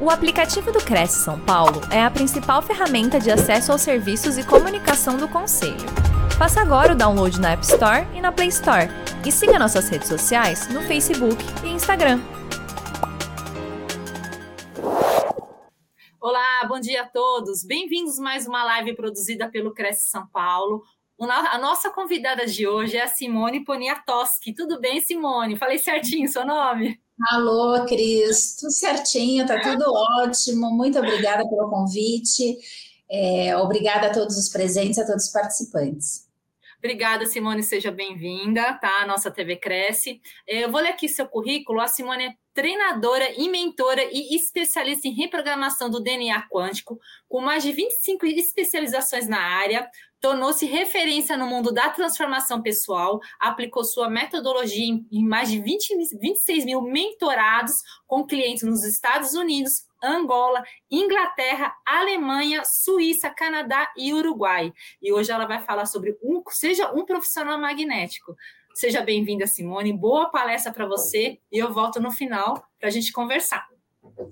O aplicativo do Cresce São Paulo é a principal ferramenta de acesso aos serviços e comunicação do Conselho. Faça agora o download na App Store e na Play Store. E siga nossas redes sociais no Facebook e Instagram. Olá, bom dia a todos. Bem-vindos mais uma live produzida pelo Cresce São Paulo. A nossa convidada de hoje é a Simone Poniatowski. Tudo bem, Simone? Falei certinho seu nome? Alô, Cris, tudo certinho, tá tudo ótimo. Muito obrigada pelo convite. É, obrigada a todos os presentes, a todos os participantes. Obrigada, Simone, seja bem-vinda, tá? A nossa TV Cresce. É, eu vou ler aqui seu currículo. A Simone é treinadora e mentora e especialista em reprogramação do DNA quântico, com mais de 25 especializações na área, tornou-se referência no mundo da transformação pessoal, aplicou sua metodologia em, mais de 20, 26 mil mentorados com clientes nos Estados Unidos, Angola, Inglaterra, Alemanha, Suíça, Canadá e Uruguai. E hoje ela vai falar sobre um, seja um profissional magnético. Seja bem-vinda, Simone. Boa palestra para você e eu volto no final para a gente conversar.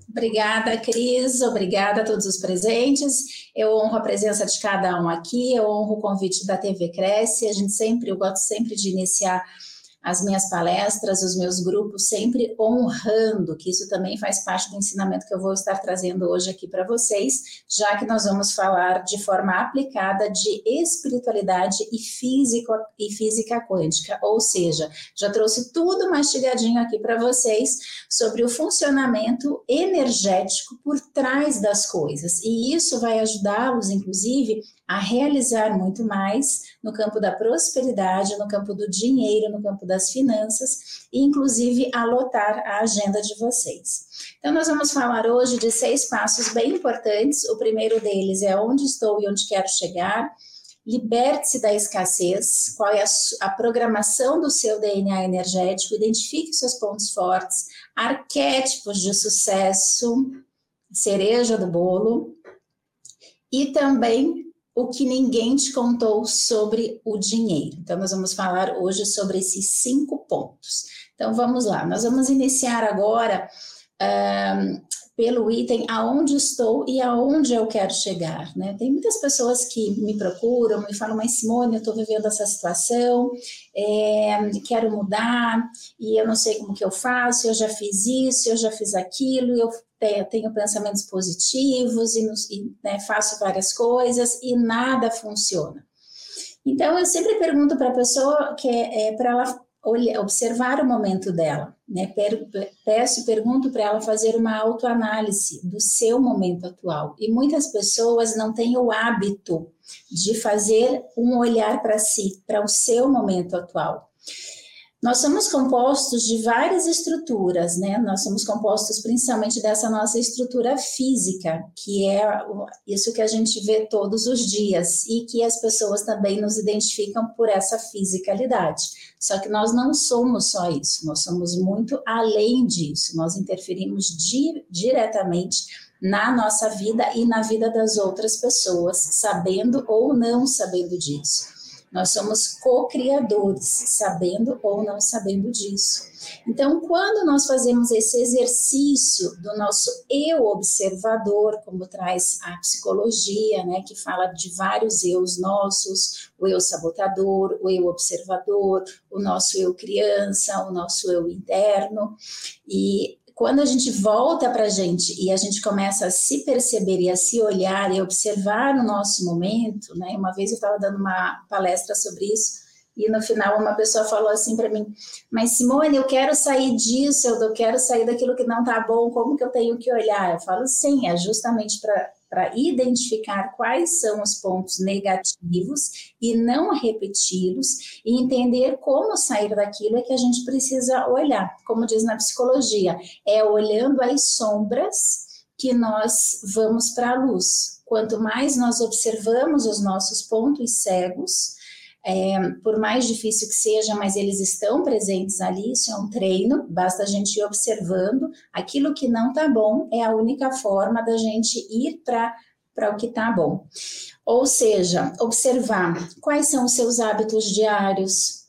Obrigada, Cris. Obrigada a todos os presentes. Eu honro a presença de cada um aqui, eu honro o convite da TV Cresce. A gente sempre, eu gosto sempre de iniciar as minhas palestras, os meus grupos, sempre honrando, que isso também faz parte do ensinamento que eu vou estar trazendo hoje aqui para vocês, já que nós vamos falar de forma aplicada de espiritualidade e física e física quântica, ou seja, já trouxe tudo mastigadinho aqui para vocês sobre o funcionamento energético por trás das coisas, e isso vai ajudá-los, inclusive, a realizar muito mais no campo da prosperidade, no campo do dinheiro, no campo das finanças e, inclusive, a lotar a agenda de vocês. Então, nós vamos falar hoje de seis passos bem importantes. O primeiro deles é onde estou e onde quero chegar. Liberte-se da escassez, qual é a, a, programação do seu DNA energético, identifique seus pontos fortes, arquétipos de sucesso, cereja do bolo, e também o que ninguém te contou sobre o dinheiro. Então, nós vamos falar hoje sobre esses cinco pontos. Então, vamos lá, nós vamos iniciar agora um, pelo item aonde estou e aonde eu quero chegar, né? Tem muitas pessoas que me procuram, me falam, mas Simone, eu estou vivendo essa situação, é, quero mudar e eu não sei como que eu faço, eu já fiz isso, eu já fiz aquilo, eu tenho pensamentos positivos e, e né, faço várias coisas e nada funciona. Então, eu sempre pergunto para a pessoa que é, é para ela olhar, observar o momento dela, né? Peço, pergunto para ela fazer uma autoanálise do seu momento atual. E muitas pessoas não têm o hábito de fazer um olhar para si, para o seu momento atual. Nós somos compostos de várias estruturas, né? Nós somos compostos principalmente dessa nossa estrutura física, que é isso que a gente vê todos os dias e que as pessoas também nos identificam por essa fisicalidade. Só que nós não somos só isso, nós somos muito além disso, nós interferimos di diretamente na nossa vida e na vida das outras pessoas, sabendo ou não sabendo disso. Nós somos co-criadores, sabendo ou não sabendo disso. Então, quando nós fazemos esse exercício do nosso eu observador, como traz a psicologia, né, que fala de vários eus nossos, o eu sabotador, o eu observador, o nosso eu criança, o nosso eu interno, e quando a gente volta para a gente e a gente começa a se perceber e a se olhar e observar o nosso momento, né? Uma vez eu estava dando uma palestra sobre isso e no final uma pessoa falou assim para mim: "Mas Simone, eu quero sair disso, eu quero sair daquilo que não está bom, como que eu tenho que olhar?" Eu falo: "Sim, é justamente para para identificar quais são os pontos negativos e não repeti-los e entender como sair daquilo é que a gente precisa olhar. Como diz na psicologia, é olhando as sombras que nós vamos para a luz. Quanto mais nós observamos os nossos pontos cegos, é, por mais difícil que seja, mas eles estão presentes ali, isso é um treino, basta a gente ir observando. Aquilo que não está bom é a única forma da gente ir para o que está bom. Ou seja, observar quais são os seus hábitos diários,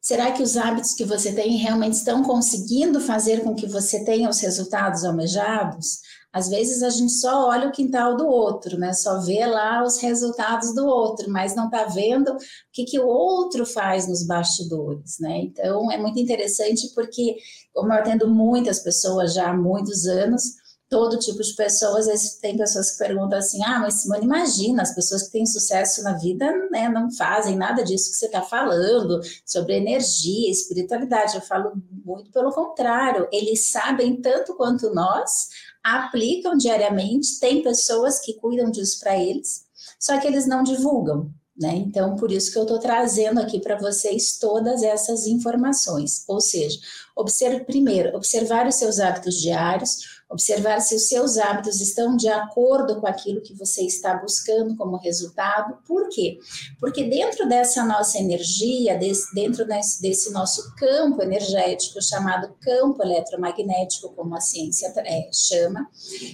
Será que os hábitos que você tem realmente estão conseguindo fazer com que você tenha os resultados almejados? Às vezes a gente só olha o quintal do outro, né? Só vê lá os resultados do outro, mas não está vendo o que, que o outro faz nos bastidores, né? Então é muito interessante porque, como eu atendo muitas pessoas já há muitos anos, todo tipo de pessoas. Tem pessoas que perguntam assim: ah, mas Simone, imagina, as pessoas que têm sucesso na vida né, não fazem nada disso que você está falando, sobre energia, espiritualidade. Eu falo muito pelo contrário, eles sabem tanto quanto nós, aplicam diariamente, tem pessoas que cuidam disso para eles, só que eles não divulgam. Né? Então, por isso que eu estou trazendo aqui para vocês todas essas informações. Ou seja, observe primeiro, observar os seus hábitos diários, observar se os seus hábitos estão de acordo com aquilo que você está buscando como resultado. Por quê? Porque dentro dessa nossa energia, desse, dentro desse, desse, nosso campo energético, chamado campo eletromagnético, como a ciência é, chama,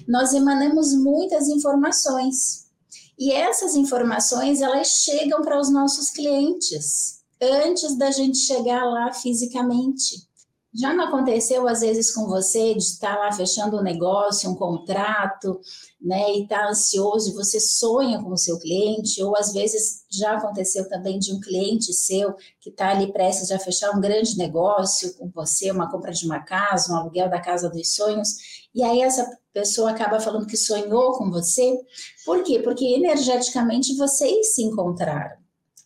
nós emanamos muitas informações. E essas informações, elas chegam para os nossos clientes antes da gente chegar lá fisicamente. Já não aconteceu às vezes com você de estar lá fechando um negócio, um contrato, né, e estar tá ansioso e você sonha com o seu cliente, ou às vezes já aconteceu também de um cliente seu que está ali prestes a fechar um grande negócio com você, uma compra de uma casa, um aluguel da casa dos sonhos, e aí essa pessoa acaba falando que sonhou com você. Por quê? Porque energeticamente vocês se encontraram.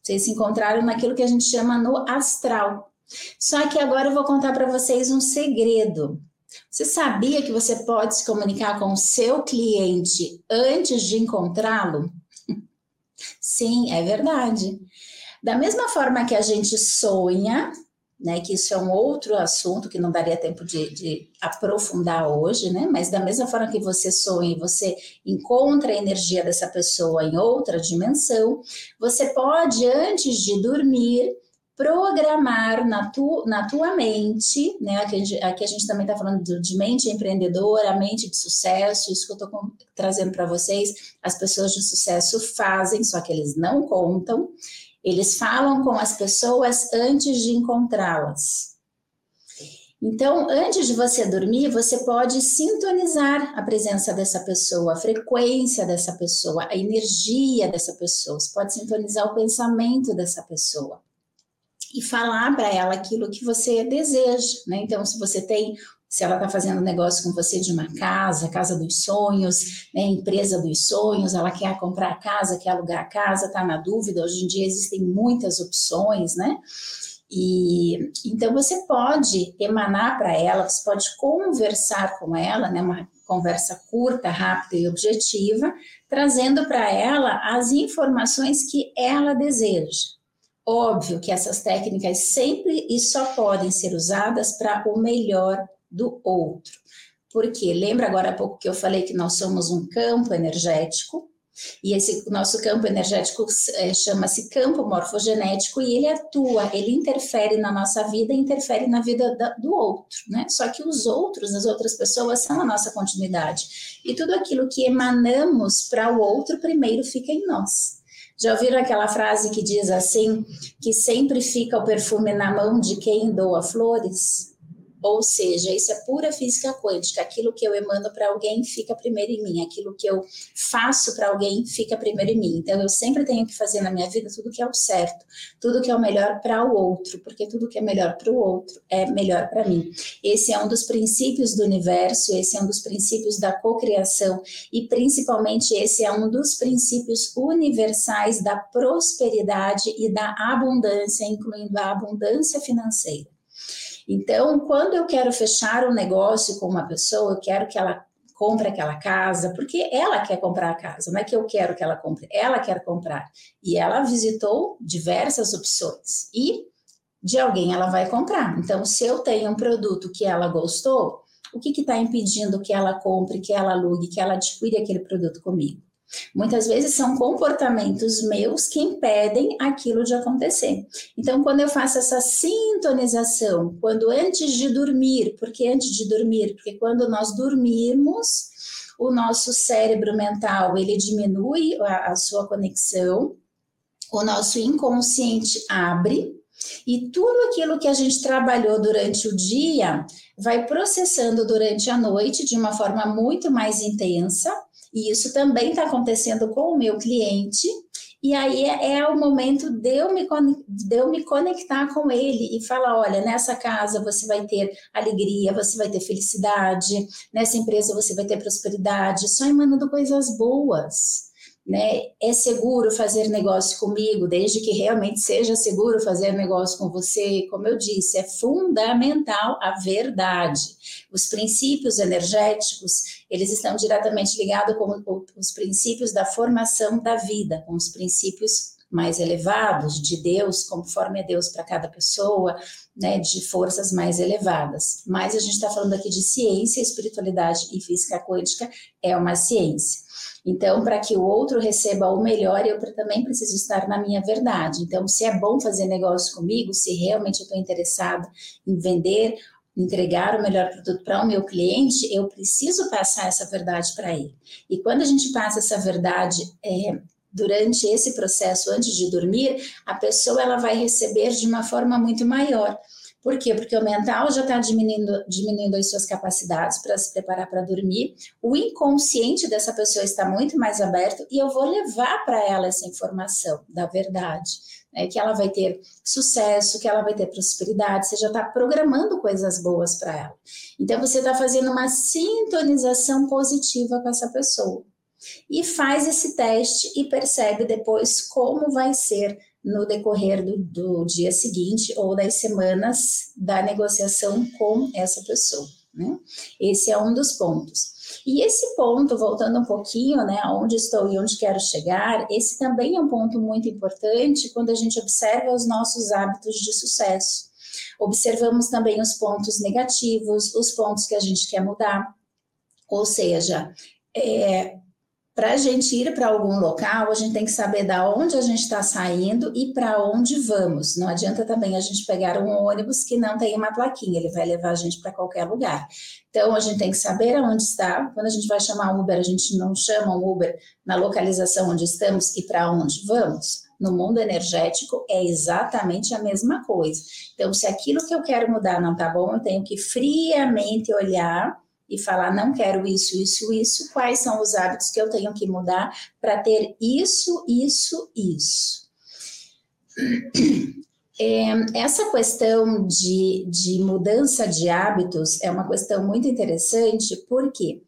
Vocês se encontraram naquilo que a gente chama no astral. Só que agora eu vou contar para vocês um segredo. Você sabia que você pode se comunicar com o seu cliente antes de encontrá-lo? Sim, é verdade. Da mesma forma que a gente sonha, né, que isso é um outro assunto que não daria tempo de, de, aprofundar hoje, né, mas da mesma forma que você sonha e você encontra a energia dessa pessoa em outra dimensão, você pode, antes de dormir, programar na, tu, na tua mente, né? Aqui, aqui a gente também está falando de mente empreendedora, mente de sucesso, isso que eu estou trazendo para vocês, as pessoas de sucesso fazem, só que eles não contam, eles falam com as pessoas antes de encontrá-las. Então, antes de você dormir, você pode sintonizar a presença dessa pessoa, a frequência dessa pessoa, a energia dessa pessoa. Você pode sintonizar o pensamento dessa pessoa e falar para ela aquilo que você deseja, né? Então, se você tem, se ela está fazendo negócio com você de uma casa, casa dos sonhos, né? empresa dos sonhos, ela quer comprar a casa, quer alugar a casa, está na dúvida. Hoje em dia existem muitas opções, né? E então você pode emanar para ela, você pode conversar com ela, né? Uma conversa curta, rápida e objetiva, trazendo para ela as informações que ela deseja. Óbvio que essas técnicas sempre e só podem ser usadas para o melhor do outro. Porque lembra agora há pouco que eu falei que nós somos um campo energético, e esse nosso campo energético é, chama-se campo morfogenético e ele atua, ele interfere na nossa vida interfere na vida da, do outro, né? Só que os outros, as outras pessoas são a nossa continuidade. E tudo aquilo que emanamos para o outro primeiro fica em nós. Já ouviram aquela frase que diz assim, que sempre fica o perfume na mão de quem doa flores? Ou seja, isso é pura física quântica. Aquilo que eu emano para alguém fica primeiro em mim, aquilo que eu faço para alguém fica primeiro em mim. Então, eu sempre tenho que fazer na minha vida tudo que é o certo, tudo que é o melhor para o outro, porque tudo que é melhor para o outro é melhor para mim. Esse é um dos princípios do universo, esse é um dos princípios da cocriação e principalmente esse é um dos princípios universais da prosperidade e da abundância, incluindo a abundância financeira. Então, quando eu quero fechar um negócio com uma pessoa, eu quero que ela compre aquela casa, porque ela quer comprar a casa, não é que eu quero que ela compre, ela quer comprar. E ela visitou diversas opções e de alguém ela vai comprar. Então, se eu tenho um produto que ela gostou, o que está impedindo que ela compre, que ela alugue, que ela adquire aquele produto comigo? Muitas vezes são comportamentos meus que impedem aquilo de acontecer. Então, quando eu faço essa sintonização, quando antes de dormir, porque antes de dormir, porque quando nós dormirmos, o nosso cérebro mental ele diminui a, a sua conexão, o nosso inconsciente abre E tudo aquilo que a gente trabalhou durante o dia vai processando durante a noite de uma forma muito mais intensa, e isso também está acontecendo com o meu cliente. E aí é, é, o momento de eu, me, de eu me conectar com ele e falar: olha, nessa casa você vai ter alegria, você vai ter felicidade, nessa empresa você vai ter prosperidade, só emanando coisas boas né? É seguro fazer negócio comigo, desde que realmente seja seguro fazer negócio com você. Como eu disse, é fundamental a verdade. Os princípios energéticos, eles estão diretamente ligados com os princípios da formação da vida, com os princípios mais elevados de Deus, conforme é Deus para cada pessoa, né, de forças mais elevadas. Mas a gente está falando aqui de ciência, espiritualidade e física quântica é uma ciência. Então, para que o outro receba o melhor, eu também preciso estar na minha verdade. Então, se é bom fazer negócio comigo, se realmente eu estou interessado em vender, entregar o melhor produto para o meu cliente, eu preciso passar essa verdade para ele. E quando a gente passa essa verdade é, durante esse processo antes de dormir, a pessoa ela vai receber de uma forma muito maior. Por quê? Porque o mental já está diminuindo, diminuindo as suas capacidades para se preparar para dormir, o inconsciente dessa pessoa está muito mais aberto e eu vou levar para ela essa informação da verdade. Né, que ela vai ter sucesso, que ela vai ter prosperidade, você já está programando coisas boas para ela. Então, você está fazendo uma sintonização positiva com essa pessoa. E faz esse teste e percebe depois como vai ser no decorrer do, do dia seguinte ou das semanas da negociação com essa pessoa. Né? Esse é um dos pontos. E esse ponto, voltando um pouquinho, né, onde estou e onde quero chegar, esse também é um ponto muito importante quando a gente observa os nossos hábitos de sucesso. Observamos também os pontos negativos, os pontos que a gente quer mudar. Ou seja, é, para a gente ir para algum local, a gente tem que saber da onde a gente está saindo e para onde vamos. Não adianta também a gente pegar um ônibus que não tem uma plaquinha, ele vai levar a gente para qualquer lugar. Então, a gente tem que saber aonde está. Quando a gente vai chamar um Uber, a gente não chama um Uber na localização onde estamos e para onde vamos. No mundo energético é exatamente a mesma coisa. Então, se aquilo que eu quero mudar não está bom, eu tenho que friamente olhar e falar não quero isso, isso, isso, quais são os hábitos que eu tenho que mudar para ter isso, isso, isso. É, essa questão de, de mudança de hábitos é uma questão muito interessante, por quê?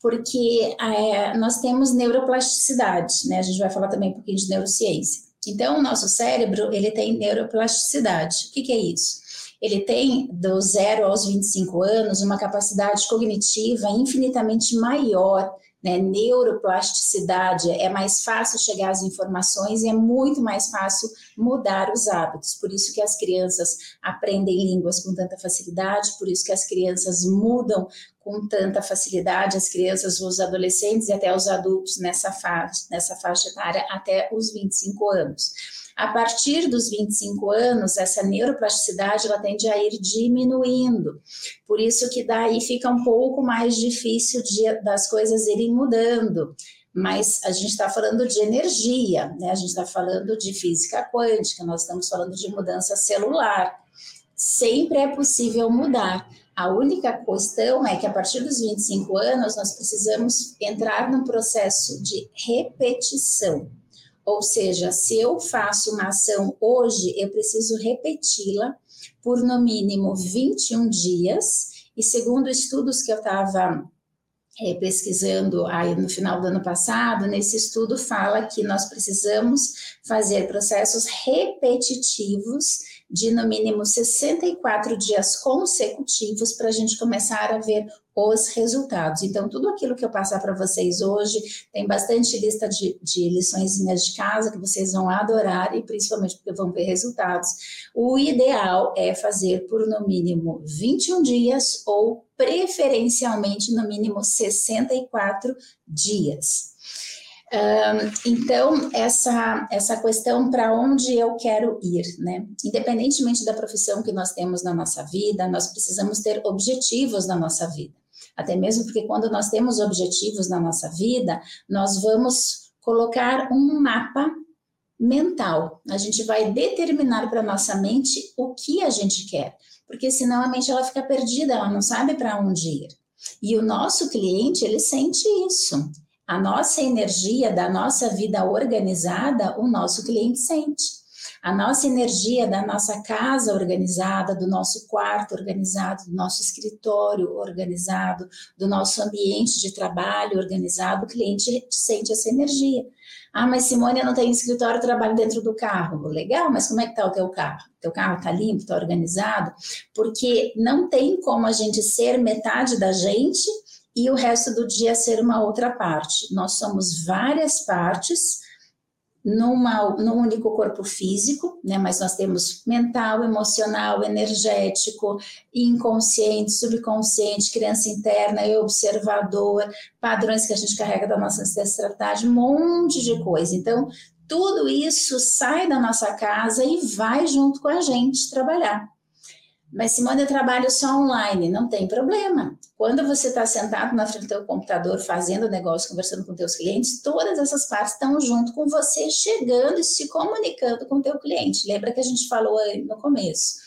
Porque é, nós temos neuroplasticidade, né? A gente vai falar também um pouquinho de neurociência. Então, o nosso cérebro, ele tem neuroplasticidade. O que, que é isso? Ele tem do zero aos 25 anos uma capacidade cognitiva infinitamente maior, né? Neuroplasticidade, é mais fácil chegar às informações e é muito mais fácil mudar os hábitos. Por isso que as crianças aprendem línguas com tanta facilidade, por isso que as crianças mudam com tanta facilidade, as crianças, os adolescentes e até os adultos nessa faixa, nessa faixa etária até os 25 anos. A partir dos 25 anos, essa neuroplasticidade ela tende a ir diminuindo. Por isso que daí fica um pouco mais difícil de, das coisas irem mudando. Mas a gente está falando de energia, né? A gente está falando de física quântica, nós estamos falando de mudança celular. Sempre é possível mudar. A única questão é que a partir dos 25 anos nós precisamos entrar num processo de repetição. Ou seja, se eu faço uma ação hoje, eu preciso repeti-la por no mínimo 21 dias. E segundo estudos que eu estava é, pesquisando aí no final do ano passado, nesse estudo fala que nós precisamos fazer processos repetitivos de no mínimo 64 dias consecutivos para a gente começar a ver os resultados. Então, tudo aquilo que eu passar para vocês hoje, tem bastante lista de, de de casa que vocês vão adorar e principalmente porque vão ver resultados. O ideal é fazer por no mínimo 21 dias ou preferencialmente no mínimo 64 dias. Um, então, essa, essa questão para onde eu quero ir, né? Independentemente da profissão que nós temos na nossa vida, nós precisamos ter objetivos na nossa vida. Até mesmo porque quando nós temos objetivos na nossa vida, nós vamos colocar um mapa mental. A gente vai determinar para nossa mente o que a gente quer, porque senão a mente ela fica perdida, ela não sabe para onde ir. E o nosso cliente, ele sente isso. A nossa energia da nossa vida organizada, o nosso cliente sente a nossa energia da nossa casa organizada, do nosso quarto organizado, do nosso escritório organizado, do nosso ambiente de trabalho organizado, o cliente sente essa energia. Ah, mas Simone, eu não tenho escritório, trabalho dentro do carro. Legal, mas como é que está o teu carro? Teu carro está limpo, está organizado? Porque não tem como a gente ser metade da gente e o resto do dia ser uma outra parte. Nós somos várias partes numa, num único corpo físico, né? Mas nós temos mental, emocional, energético, inconsciente, subconsciente, criança interna e observador, padrões que a gente carrega da nossa ancestralidade, um monte de coisa. Então, tudo isso sai da nossa casa e vai junto com a gente trabalhar. Mas Simone, eu trabalho só online, não tem problema. Quando você está sentado na frente do seu computador fazendo negócio, conversando com teus clientes, todas essas partes estão junto com você, chegando e se comunicando com o teu cliente. Lembra que a gente falou no começo?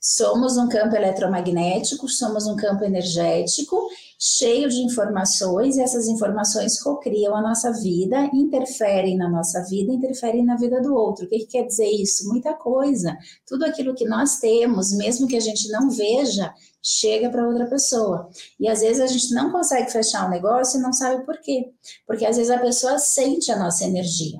Somos um campo eletromagnético, somos um campo energético cheio de informações, e essas informações cocriam a nossa vida, interferem na nossa vida, interferem na vida do outro. O que, que quer dizer isso? Muita coisa. Tudo aquilo que nós temos, mesmo que a gente não veja, chega para outra pessoa. E às vezes a gente não consegue fechar um negócio e não sabe por quê. Porque às vezes a pessoa sente a nossa energia.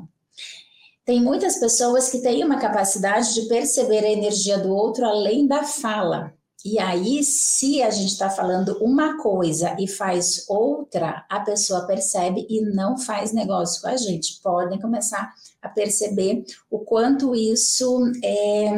Tem muitas pessoas que têm uma capacidade de perceber a energia do outro além da fala. E aí, se a gente está falando uma coisa e faz outra, a pessoa percebe e não faz negócio com a gente. Podem começar a perceber o quanto isso é,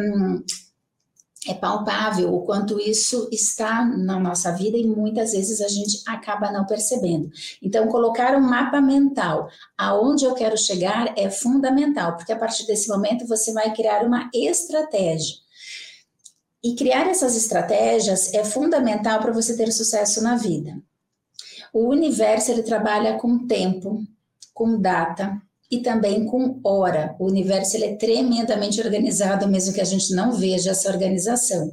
é palpável, o quanto isso está na nossa vida e muitas vezes a gente acaba não percebendo. Então, colocar um mapa mental aonde eu quero chegar é fundamental, porque a partir desse momento você vai criar uma estratégia e criar essas estratégias é fundamental para você ter sucesso na vida. O universo ele trabalha com tempo, com data e também com hora. O universo ele é tremendamente organizado, mesmo que a gente não veja essa organização.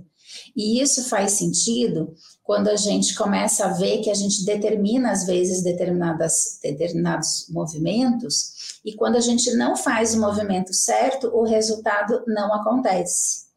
E isso faz sentido quando a gente começa a ver que a gente determina, às vezes, determinadas, determinados movimentos, e quando a gente não faz o movimento certo, o resultado não acontece.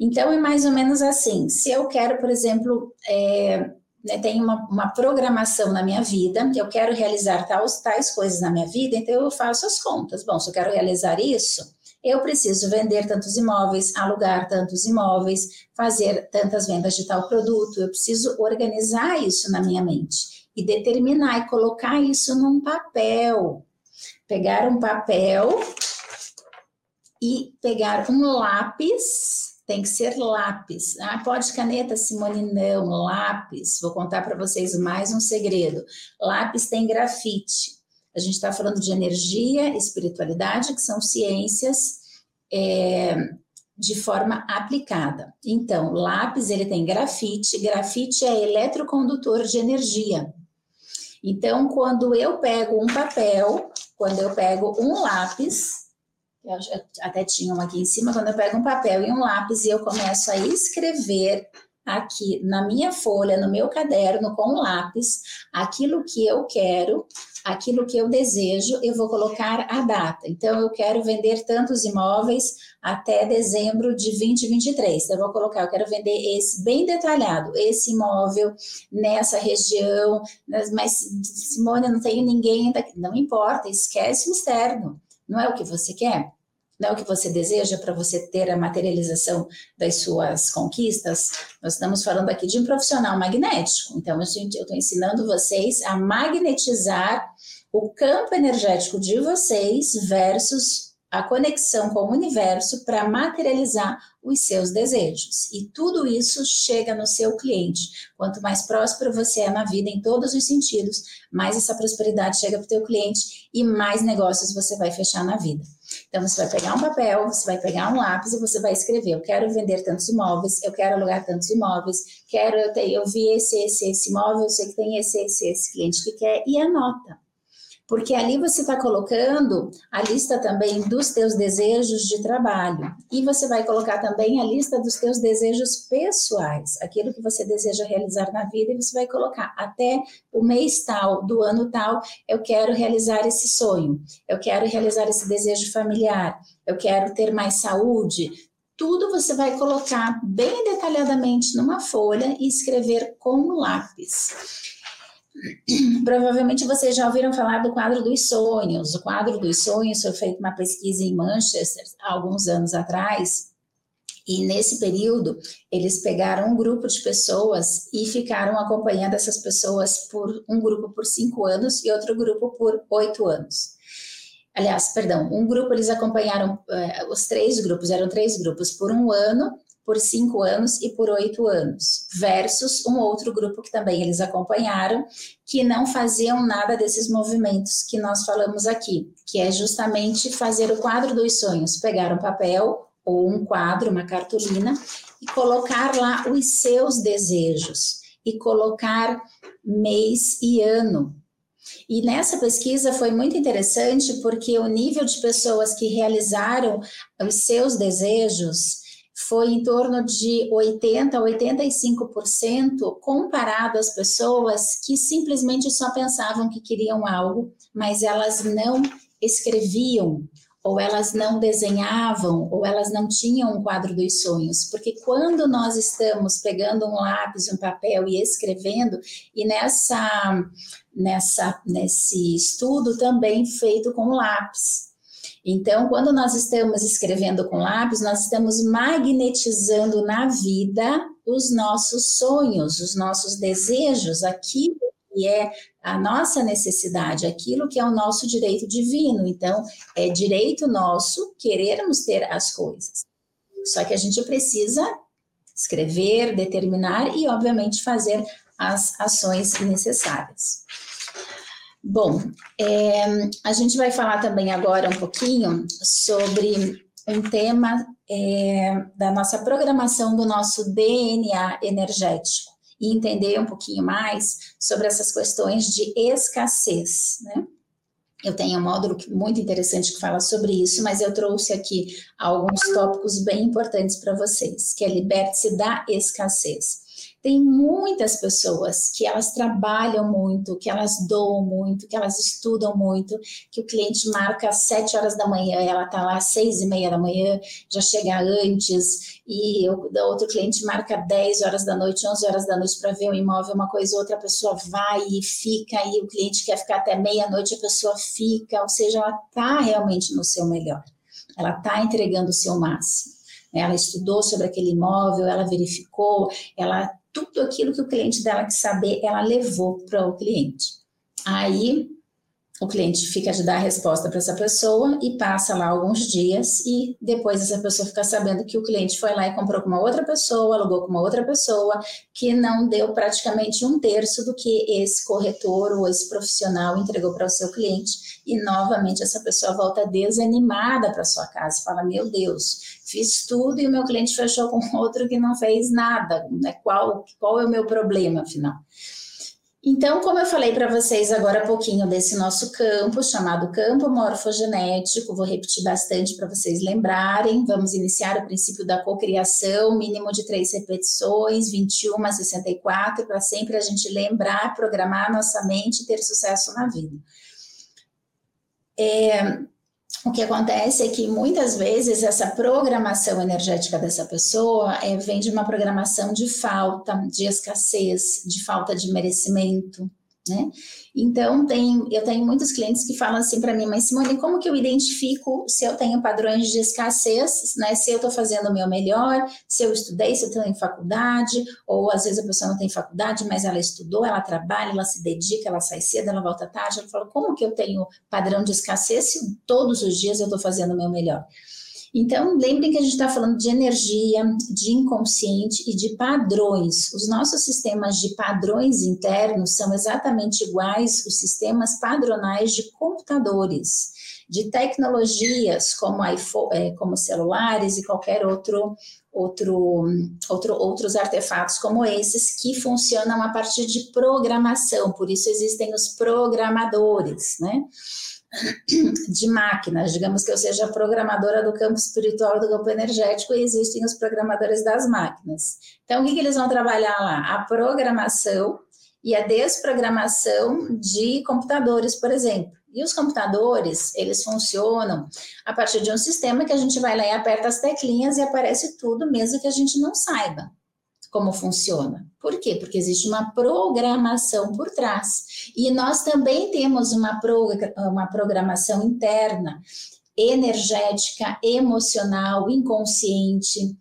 Então, é mais ou menos assim: se eu quero, por exemplo, é, né, tenho uma, uma, programação na minha vida, eu quero realizar tais, tais coisas na minha vida, então eu faço as contas. Bom, se eu quero realizar isso, eu preciso vender tantos imóveis, alugar tantos imóveis, fazer tantas vendas de tal produto, eu preciso organizar isso na minha mente e determinar e colocar isso num papel. Pegar um papel e pegar um lápis tem que ser lápis. Ah, pode caneta, Simone? Não, lápis. Vou contar para vocês mais um segredo. Lápis tem grafite. A gente está falando de energia, espiritualidade, que são ciências é, de forma aplicada. Então, lápis ele tem grafite. Grafite é eletrocondutor de energia. Então, quando eu pego um papel, quando eu pego um lápis, eu até tinha um aqui em cima, quando eu pego um papel e um lápis e eu começo a escrever aqui na minha folha, no meu caderno com lápis, aquilo que eu quero, aquilo que eu desejo, eu vou colocar a data. Então, eu quero vender tantos imóveis até dezembro de 2023. Então, eu vou colocar, eu quero vender esse bem detalhado, esse imóvel nessa região, mas Simone, não tenho ninguém ainda. Não importa, esquece o externo. Não é o que você quer? Não é o que você deseja para você ter a materialização das suas conquistas, nós estamos falando aqui de um profissional magnético. Então, eu estou ensinando vocês a magnetizar o campo energético de vocês versus a conexão com o universo para materializar os seus desejos. E tudo isso chega no seu cliente. Quanto mais próspero você é na vida, em todos os sentidos, mais essa prosperidade chega para o teu cliente e mais negócios você vai fechar na vida. Então, você vai pegar um papel, você vai pegar um lápis e você vai escrever: Eu quero vender tantos imóveis, eu quero alugar tantos imóveis, quero, eu, eu vi esse, esse, esse imóvel, eu sei que tem esse, esse, esse cliente que quer, e anota. Porque ali você está colocando a lista também dos teus desejos de trabalho e você vai colocar também a lista dos teus desejos pessoais, aquilo que você deseja realizar na vida e você vai colocar até o mês tal, do ano tal, eu quero realizar esse sonho, eu quero realizar esse desejo familiar, eu quero ter mais saúde. Tudo você vai colocar bem detalhadamente numa folha e escrever com lápis. Provavelmente vocês já ouviram falar do quadro dos sonhos. O quadro dos sonhos foi feita uma pesquisa em Manchester há alguns anos atrás. E nesse período, eles pegaram um grupo de pessoas e ficaram acompanhando essas pessoas por um grupo por cinco anos e outro grupo por oito anos. Aliás, perdão, um grupo eles acompanharam, eh, os três grupos, eram três grupos, por um ano por cinco anos e por oito anos, versus um outro grupo que também eles acompanharam, que não faziam nada desses movimentos que nós falamos aqui, que é justamente fazer o quadro dos sonhos, pegar um papel ou um quadro, uma cartolina, e colocar lá os seus desejos, e colocar mês e ano, e nessa pesquisa foi muito interessante porque o nível de pessoas que realizaram os seus desejos foi em torno de 80 a 85% comparado às pessoas que simplesmente só pensavam que queriam algo, mas elas não escreviam, ou elas não desenhavam, ou elas não tinham um quadro dos sonhos. Porque quando nós estamos pegando um lápis, um papel e escrevendo, e nessa, nessa nesse estudo também feito com lápis, então, quando nós estamos escrevendo com lápis, nós estamos magnetizando na vida os nossos sonhos, os nossos desejos, aquilo que é a nossa necessidade, aquilo que é o nosso direito divino. Então, é direito nosso querermos ter as coisas. Só que a gente precisa escrever, determinar e, obviamente, fazer as ações necessárias. Bom, é, a gente vai falar também agora um pouquinho sobre um tema é, da nossa programação do nosso DNA energético e entender um pouquinho mais sobre essas questões de escassez, né? Eu tenho um módulo muito interessante que fala sobre isso, mas eu trouxe aqui alguns tópicos bem importantes para vocês, que é liberte-se da escassez. Tem muitas pessoas que elas trabalham muito, que elas doam muito, que elas estudam muito, que o cliente marca às sete horas da manhã, ela está lá às seis e meia da manhã, já chega antes, e o outro cliente marca 10 horas da noite, 11 horas da noite para ver um imóvel, uma coisa ou outra, a pessoa vai e fica, e o cliente quer ficar até meia-noite, a pessoa fica, ou seja, ela está realmente no seu melhor, ela está entregando o seu máximo. Ela estudou sobre aquele imóvel, ela verificou, ela tudo aquilo que o cliente dela quer saber, ela levou para o cliente. Aí o cliente fica de dar a resposta para essa pessoa e passa lá alguns dias e depois essa pessoa fica sabendo que o cliente foi lá e comprou com uma outra pessoa, alugou com uma outra pessoa, que não deu praticamente um terço do que esse corretor ou esse profissional entregou para o seu cliente e novamente essa pessoa volta desanimada para sua casa fala: "Meu Deus, fiz tudo e o meu cliente fechou com outro que não fez nada, né? Qual qual é o meu problema afinal?" Então, como eu falei para vocês agora há pouquinho desse nosso campo, chamado campo morfogenético, vou repetir bastante para vocês lembrarem. Vamos iniciar o princípio da cocriação, mínimo de três repetições, 21 a 64, para sempre a gente lembrar, programar nossa mente e ter sucesso na vida. É, o que acontece é que muitas vezes essa programação energética dessa pessoa é, vem de uma programação de falta, de escassez, de falta de merecimento, né? Então, tem, eu tenho muitos clientes que falam assim para mim, mas Simone, como que eu identifico se eu tenho padrões de escassez, né? Se eu estou fazendo o meu melhor, se eu estudei, se eu estou em faculdade, ou às vezes a pessoa não tem faculdade, mas ela estudou, ela trabalha, ela se dedica, ela sai cedo, ela volta tarde. Eu falo, como que eu tenho padrão de escassez se todos os dias eu estou fazendo o meu melhor? Então, lembrem que a gente está falando de energia, de inconsciente e de padrões. Os nossos sistemas de padrões internos são exatamente iguais os sistemas padronais de computadores, de tecnologias como, iPhone, é, como celulares e qualquer outro, outro, outro, outros artefatos como esses que funcionam a partir de programação. Por isso existem os programadores, né? De máquinas, digamos que eu seja programadora do campo espiritual do campo energético e existem os programadores das máquinas. Então, o que, que eles vão trabalhar lá? A programação e a desprogramação de computadores, por exemplo. E os computadores, eles funcionam a partir de um sistema que a gente vai lá e aperta as teclinhas e aparece tudo, mesmo que a gente não saiba como funciona. Por quê? Porque existe uma programação por trás. E nós também temos uma, uma programação interna, energética, emocional, inconsciente.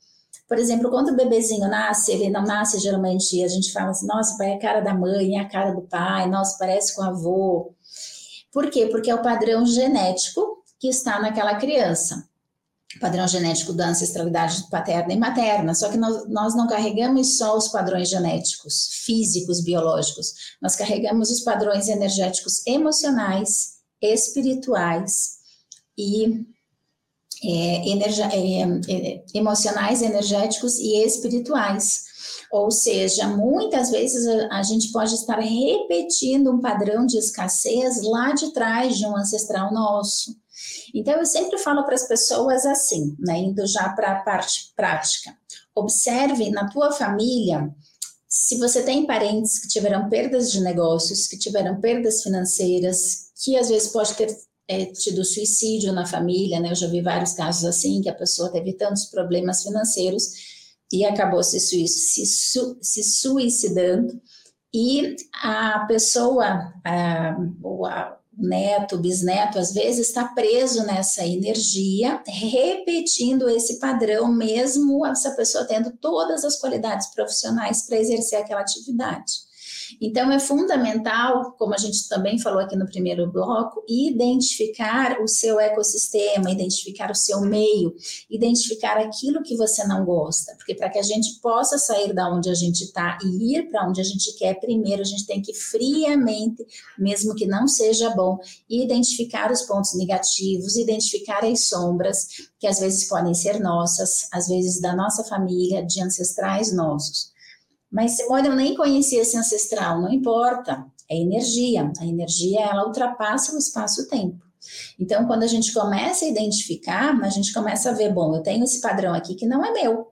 Por exemplo, quando o bebezinho nasce, ele não nasce geralmente, a gente fala assim, nossa, pai é a cara da mãe, é a cara do pai, nossa, parece com o avô. Por quê? Porque é o padrão genético que está naquela criança padrão genético da ancestralidade paterna e materna, só que nós, nós não carregamos só os padrões genéticos, físicos, biológicos, nós carregamos os padrões energéticos emocionais, espirituais e é, é, é, emocionais, energéticos e espirituais. Ou seja, muitas vezes a, a, gente pode estar repetindo um padrão de escassez lá de trás de um ancestral nosso. Então, eu sempre falo para as pessoas assim, né, indo já para a parte prática. Observe na tua família se você tem parentes que tiveram perdas de negócios, que tiveram perdas financeiras, que às vezes pode ter é, tido suicídio na família, né? Eu já vi vários casos assim, que a pessoa teve tantos problemas financeiros e acabou se, se, se suicidando. E a pessoa, a, a, neto, bisneto, às vezes está preso nessa energia, repetindo esse padrão, mesmo essa pessoa tendo todas as qualidades profissionais para exercer aquela atividade. Então, é fundamental, como a gente também falou aqui no primeiro bloco, identificar o seu ecossistema, identificar o seu meio, identificar aquilo que você não gosta, porque para que a gente possa sair da onde a gente está e ir para onde a gente quer, primeiro a gente tem que friamente, mesmo que não seja bom, identificar os pontos negativos, identificar as sombras, que às vezes podem ser nossas, às vezes da nossa família, de ancestrais nossos. Mas olha, eu nem conhecia esse ancestral, não importa, é energia. A energia ela ultrapassa o espaço-tempo. Então, quando a gente começa a identificar, a gente começa a ver, bom, eu tenho esse padrão aqui que não é meu.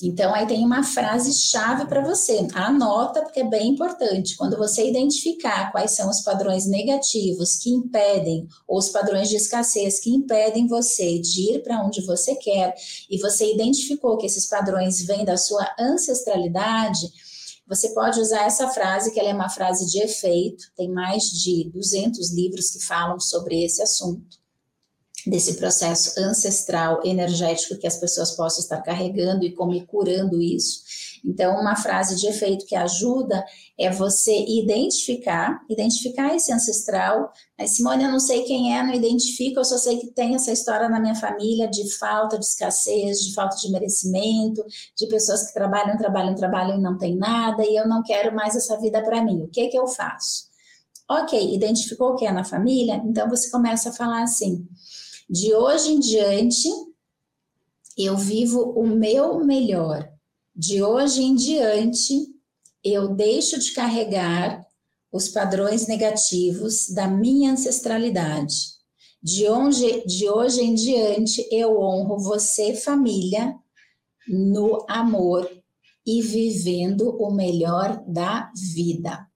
Então, aí tem uma frase-chave para você. Anota, porque é bem importante. Quando você identificar quais são os padrões negativos que impedem, ou os padrões de escassez que impedem você de ir para onde você quer, e você identificou que esses padrões vêm da sua ancestralidade, você pode usar essa frase, que ela é uma frase de efeito, tem mais de 200 livros que falam sobre esse assunto desse processo ancestral energético que as pessoas possam estar carregando e como ir curando isso. Então, uma frase de efeito que ajuda é você identificar, identificar esse ancestral. Mas, Simone, eu não sei quem é, não identifico, eu só sei que tem essa história na minha família de falta de escassez, de falta de merecimento, de pessoas que trabalham, trabalham, trabalham e não tem nada, e eu não quero mais essa vida para mim. O que que eu faço? Ok, identificou o que é na família? Então você começa a falar assim: de hoje em diante, eu vivo o meu melhor. De hoje em diante, eu deixo de carregar os padrões negativos da minha ancestralidade. De, onde, de hoje em diante, eu honro você, família, no amor e vivendo o melhor da vida.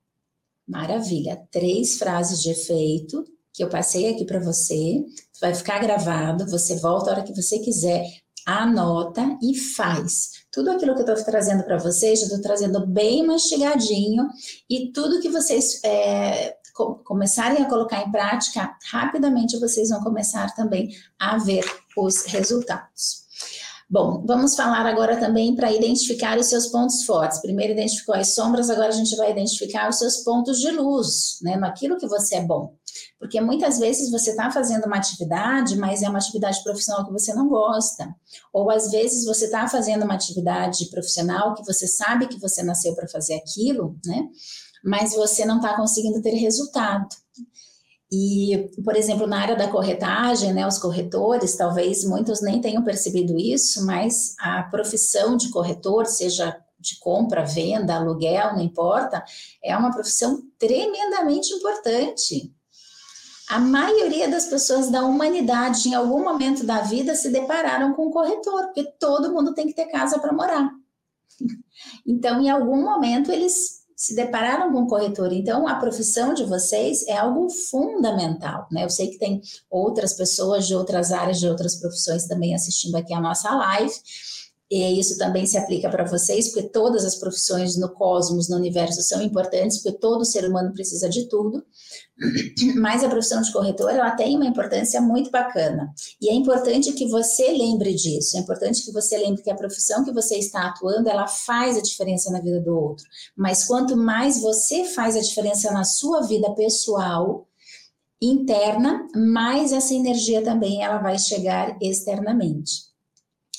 Maravilha. Três frases de efeito que eu passei aqui para você, vai ficar gravado, você volta a hora que você quiser, anota e faz. Tudo aquilo que eu estou trazendo para vocês, eu estou trazendo bem mastigadinho e tudo que vocês é, começarem a colocar em prática, rapidamente vocês vão começar também a ver os resultados. Bom, vamos falar agora também para identificar os seus pontos fortes. Primeiro identificou as sombras, agora a gente vai identificar os seus pontos de luz, né? Naquilo que você é bom. Porque muitas vezes você está fazendo uma atividade, mas é uma atividade profissional que você não gosta. Ou às vezes você está fazendo uma atividade profissional que você sabe que você nasceu para fazer aquilo, né? Mas você não está conseguindo ter resultado. E, por exemplo, na área da corretagem, né, os corretores, talvez muitos nem tenham percebido isso, mas a profissão de corretor, seja de compra, venda, aluguel, não importa, é uma profissão tremendamente importante. A maioria das pessoas da humanidade, em algum momento da vida, se depararam com um corretor, porque todo mundo tem que ter casa para morar. Então, em algum momento, eles se depararam com um corretor. Então, a profissão de vocês é algo fundamental, né? Eu sei que tem outras pessoas de outras áreas, de outras profissões também assistindo aqui a nossa live. E isso também se aplica para vocês, porque todas as profissões no cosmos, no universo, são importantes, porque todo ser humano precisa de tudo. Mas a profissão de corretor, ela tem uma importância muito bacana. E é importante que você lembre disso. É importante que você lembre que a profissão que você está atuando, ela faz a diferença na vida do outro. Mas quanto mais você faz a diferença na sua vida pessoal, interna, mais essa energia também ela vai chegar externamente.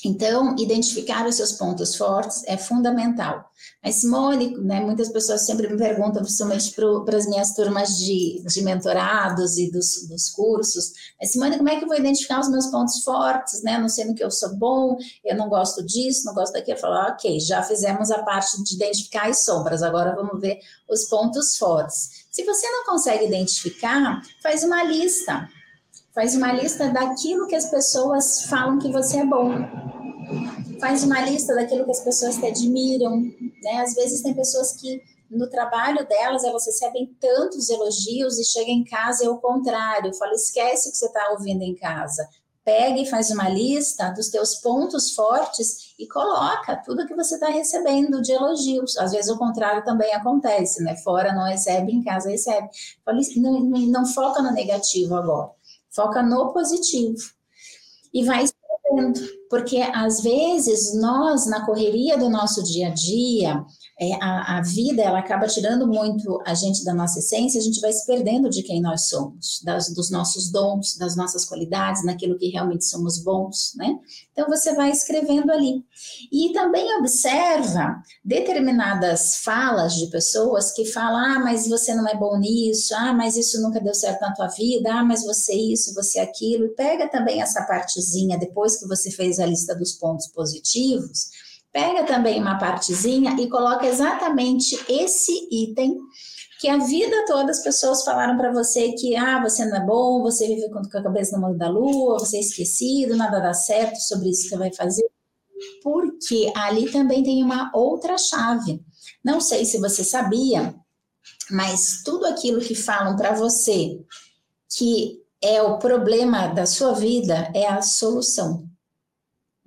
Então, identificar os seus pontos fortes é fundamental. Mas, Simone, né, muitas pessoas sempre me perguntam, principalmente para as minhas turmas de, de mentorados e dos, dos, cursos, mas, Simone, como é que eu vou identificar os meus pontos fortes, né? Não sei no que eu sou bom, eu não gosto disso, não gosto daquilo. Eu falo, ok, já fizemos a parte de identificar as sombras, agora vamos ver os pontos fortes. Se você não consegue identificar, faz uma lista Faz uma lista daquilo que as pessoas falam que você é bom. Faz uma lista daquilo que as pessoas te admiram. Né? Às vezes tem pessoas que no trabalho delas elas recebem tantos elogios e chega em casa é o contrário. Fala, esquece o que você está ouvindo em casa. Pega e faz uma lista dos teus pontos fortes e coloca tudo que você está recebendo de elogios. Às vezes o contrário também acontece, né? Fora não recebe, em casa recebe. Fala, não, não foca no negativo agora. Foca no positivo. E vai escrevendo, porque às vezes nós, na correria do nosso dia a dia, é, a, a, vida ela acaba tirando muito a gente da nossa essência, a gente vai se perdendo de quem nós somos, das, dos nossos dons, das nossas qualidades, naquilo que realmente somos bons, né? Então você vai escrevendo ali. E também observa determinadas falas de pessoas que falam: ah, mas você não é bom nisso, ah, mas isso nunca deu certo na tua vida, ah, mas você isso, você aquilo. E pega também essa partezinha, depois que você fez a lista dos pontos positivos Pega também uma partezinha e coloca exatamente esse item que a vida toda as pessoas falaram para você que ah, você não é bom, você vive com a cabeça no mundo da lua, você é esquecido, nada dá certo sobre isso que vai fazer. Porque ali também tem uma outra chave. Não sei se você sabia, mas tudo aquilo que falam para você que é o problema da sua vida é a solução.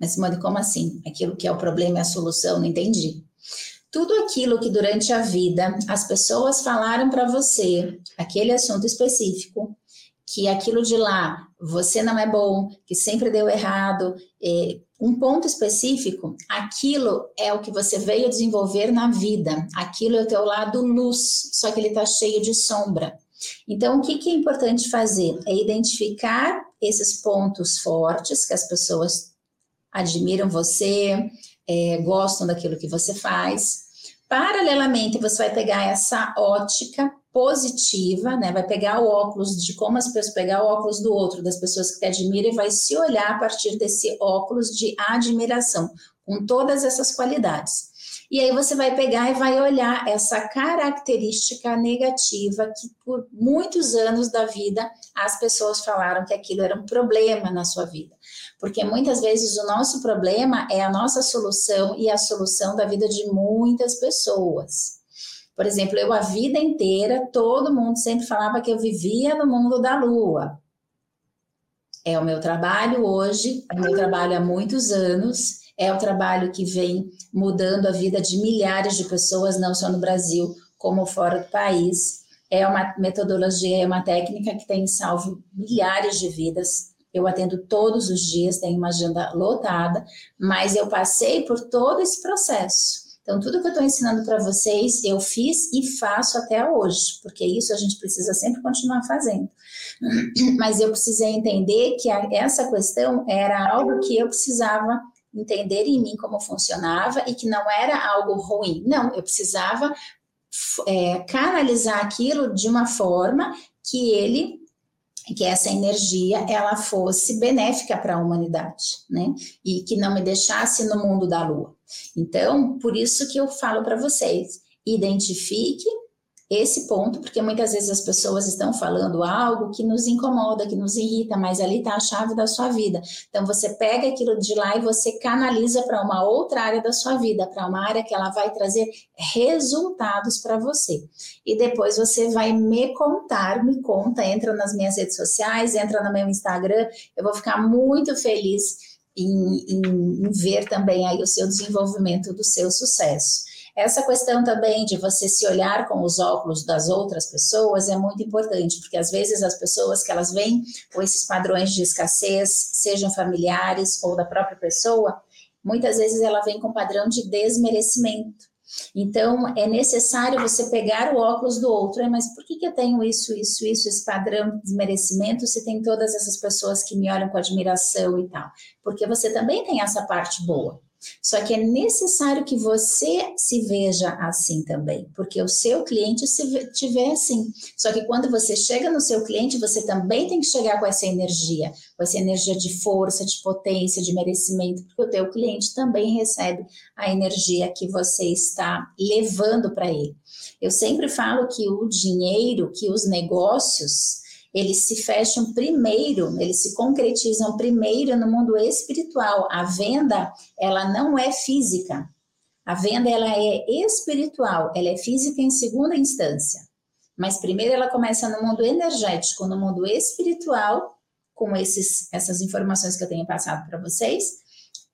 Mas, Simone, como assim? Aquilo que é o problema é a solução? Não entendi. Tudo aquilo que durante a vida as pessoas falaram para você, aquele assunto específico, que aquilo de lá você não é bom, que sempre deu errado, é, um ponto específico, aquilo é o que você veio desenvolver na vida, aquilo é o teu lado luz, só que ele está cheio de sombra. Então, o que, que é importante fazer? É identificar esses pontos fortes que as pessoas admiram você, é, gostam daquilo que você faz. Paralelamente, você vai pegar essa ótica positiva, né? Vai pegar o óculos de como as pessoas pegar o óculos do outro, das pessoas que te admiram e vai se olhar a partir desse óculos de admiração, com todas essas qualidades. E aí você vai pegar e vai olhar essa característica negativa que por muitos anos da vida as pessoas falaram que aquilo era um problema na sua vida. Porque muitas vezes o nosso problema é a nossa solução e a solução da vida de muitas pessoas. Por exemplo, eu a vida inteira, todo mundo sempre falava que eu vivia no mundo da lua. É o meu trabalho hoje, é o meu trabalho há muitos anos, é o trabalho que vem mudando a vida de milhares de pessoas, não só no Brasil, como fora do país. É uma metodologia, é uma técnica que tem salvo milhares de vidas Eu atendo todos os dias, tenho uma agenda lotada, mas eu passei por todo esse processo. Então, tudo que eu estou ensinando para vocês, eu fiz e faço até hoje, porque isso a gente precisa sempre continuar fazendo. Mas eu precisei entender que a, essa questão era algo que eu precisava entender em mim como funcionava e que não era algo ruim. Não, eu precisava é, canalizar aquilo de uma forma que ele que essa energia ela fosse benéfica para a humanidade, né? E que não me deixasse no mundo da lua. Então, por isso que eu falo para vocês, identifique esse ponto, porque muitas vezes as pessoas estão falando algo que nos incomoda, que nos irrita, mas ali está a chave da sua vida. Então você pega aquilo de lá e você canaliza para uma outra área da sua vida, para uma área que ela vai trazer resultados para você. E depois você vai me contar, me conta, entra nas minhas redes sociais, entra no meu Instagram, eu vou ficar muito feliz em, em, em ver também aí o seu desenvolvimento do seu sucesso. Essa questão também de você se olhar com os óculos das outras pessoas é muito importante, porque às vezes as pessoas que elas vêm com esses padrões de escassez, sejam familiares ou da própria pessoa, muitas vezes ela vem com padrão de desmerecimento. Então, é necessário você pegar o óculos do outro, é, mas por que, que eu tenho isso, isso, isso, esse padrão de desmerecimento se tem todas essas pessoas que me olham com admiração e tal? Porque você também tem essa parte boa. Só que é necessário que você se veja assim também, porque o seu cliente se vê assim. Só que quando você chega no seu cliente, você também tem que chegar com essa energia, com essa energia de força, de potência, de merecimento, porque o teu cliente também recebe a energia que você está levando para ele. Eu sempre falo que o dinheiro, que os negócios, eles se fecham primeiro, eles se concretizam primeiro no mundo espiritual. A venda, ela não é física. A venda, ela é espiritual, ela é física em segunda instância. Mas primeiro ela começa no mundo energético, no mundo espiritual, com esses, essas informações que eu tenho passado para vocês,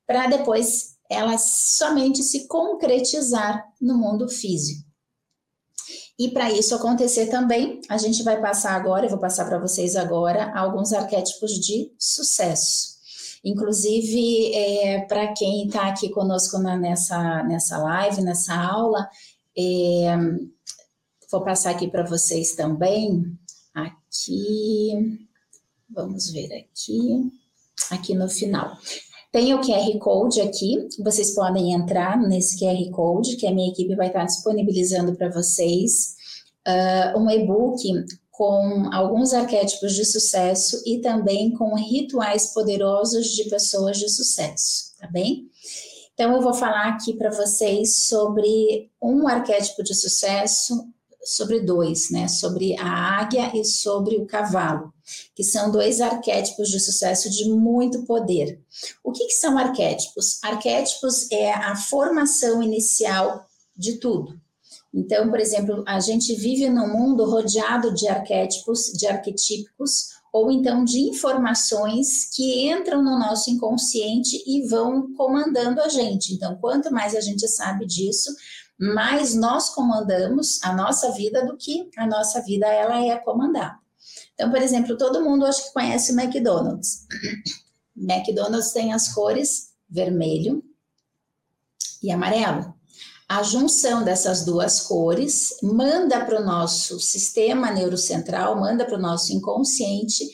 para depois ela somente se concretizar no mundo físico. E para isso acontecer também, a gente vai passar agora, eu vou passar para vocês agora, alguns arquétipos de sucesso. Inclusive, é, para quem está aqui conosco na, nessa, nessa live, nessa aula, é, vou passar aqui para vocês também. Aqui, vamos ver aqui, aqui no final. Tem o QR Code aqui, vocês podem entrar nesse QR Code, que a minha equipe vai estar disponibilizando para vocês, uh, um e-book com alguns arquétipos de sucesso e também com rituais poderosos de pessoas de sucesso, tá bem? Então, eu vou falar aqui para vocês sobre um arquétipo de sucesso, sobre dois, né? Sobre a águia e sobre o cavalo, que são dois arquétipos de sucesso de muito poder. O que, que são arquétipos? Arquétipos é a formação inicial de tudo. Então, por exemplo, a gente vive num mundo rodeado de arquétipos, de arquetípicos, ou então de informações que entram no nosso inconsciente e vão comandando a gente. Então, quanto mais a gente sabe disso, mais nós comandamos a nossa vida do que a nossa vida ela é comandada. Então, por exemplo, todo mundo acho que conhece o McDonald's. McDonald's tem as cores vermelho e amarelo. A junção dessas duas cores manda para o nosso sistema neurocentral, manda para o nosso inconsciente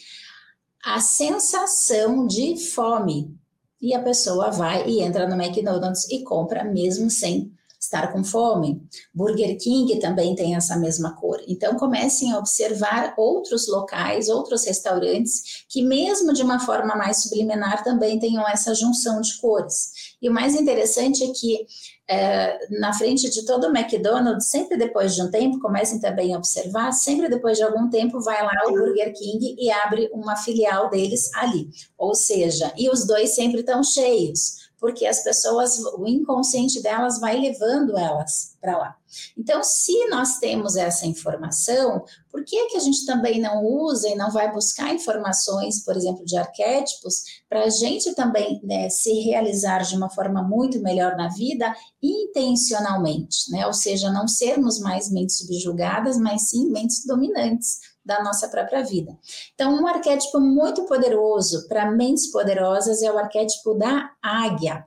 a sensação de fome. E a pessoa vai e entra no McDonald's e compra mesmo sem estar com fome. Burger King também tem essa mesma cor. Então comecem a observar outros locais, outros restaurantes que mesmo de uma forma mais subliminar também tenham essa junção de cores. E o mais interessante é que é, na frente de todo o McDonald's, sempre depois de um tempo, comecem também a observar, sempre depois de algum tempo vai lá o Burger King e abre uma filial deles ali. Ou seja, e os dois sempre estão cheios porque as pessoas, o inconsciente delas vai levando elas para lá. Então, se nós temos essa informação, por que, que a gente também não usa e não vai buscar informações, por exemplo, de arquétipos, para a gente também né, se realizar de uma forma muito melhor na vida, intencionalmente, né? Ou seja, não sermos mais mentes subjugadas, mas sim mentes dominantes da nossa própria vida. Então, um arquétipo muito poderoso para mentes poderosas é o arquétipo da águia.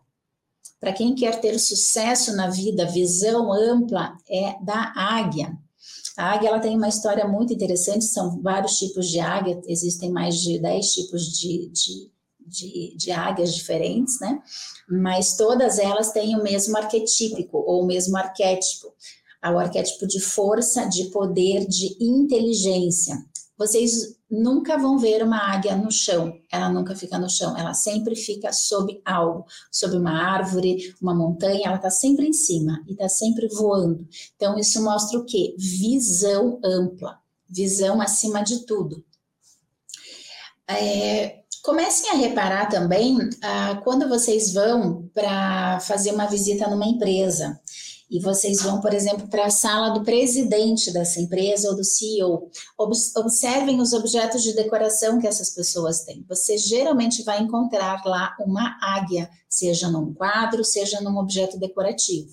Para quem quer ter sucesso na vida, visão ampla é da águia. A águia ela tem uma história muito interessante, são vários tipos de águia, existem mais de 10 tipos de, de, de, de águias diferentes, né? Mas todas elas têm o mesmo arquetípico ou o mesmo arquétipo ao arquétipo de força, de poder, de inteligência. Vocês nunca vão ver uma águia no chão, ela nunca fica no chão, ela sempre fica sob algo, sob uma árvore, uma montanha, ela está sempre em cima e está sempre voando. Então, isso mostra o quê? Visão ampla, visão acima de tudo. É, comecem a reparar também ah, quando vocês vão para fazer uma visita numa empresa e vocês vão, por exemplo, para a sala do presidente dessa empresa ou do CEO. Observem os objetos de decoração que essas pessoas têm. Você geralmente vai encontrar lá uma águia, seja num quadro, seja num objeto decorativo.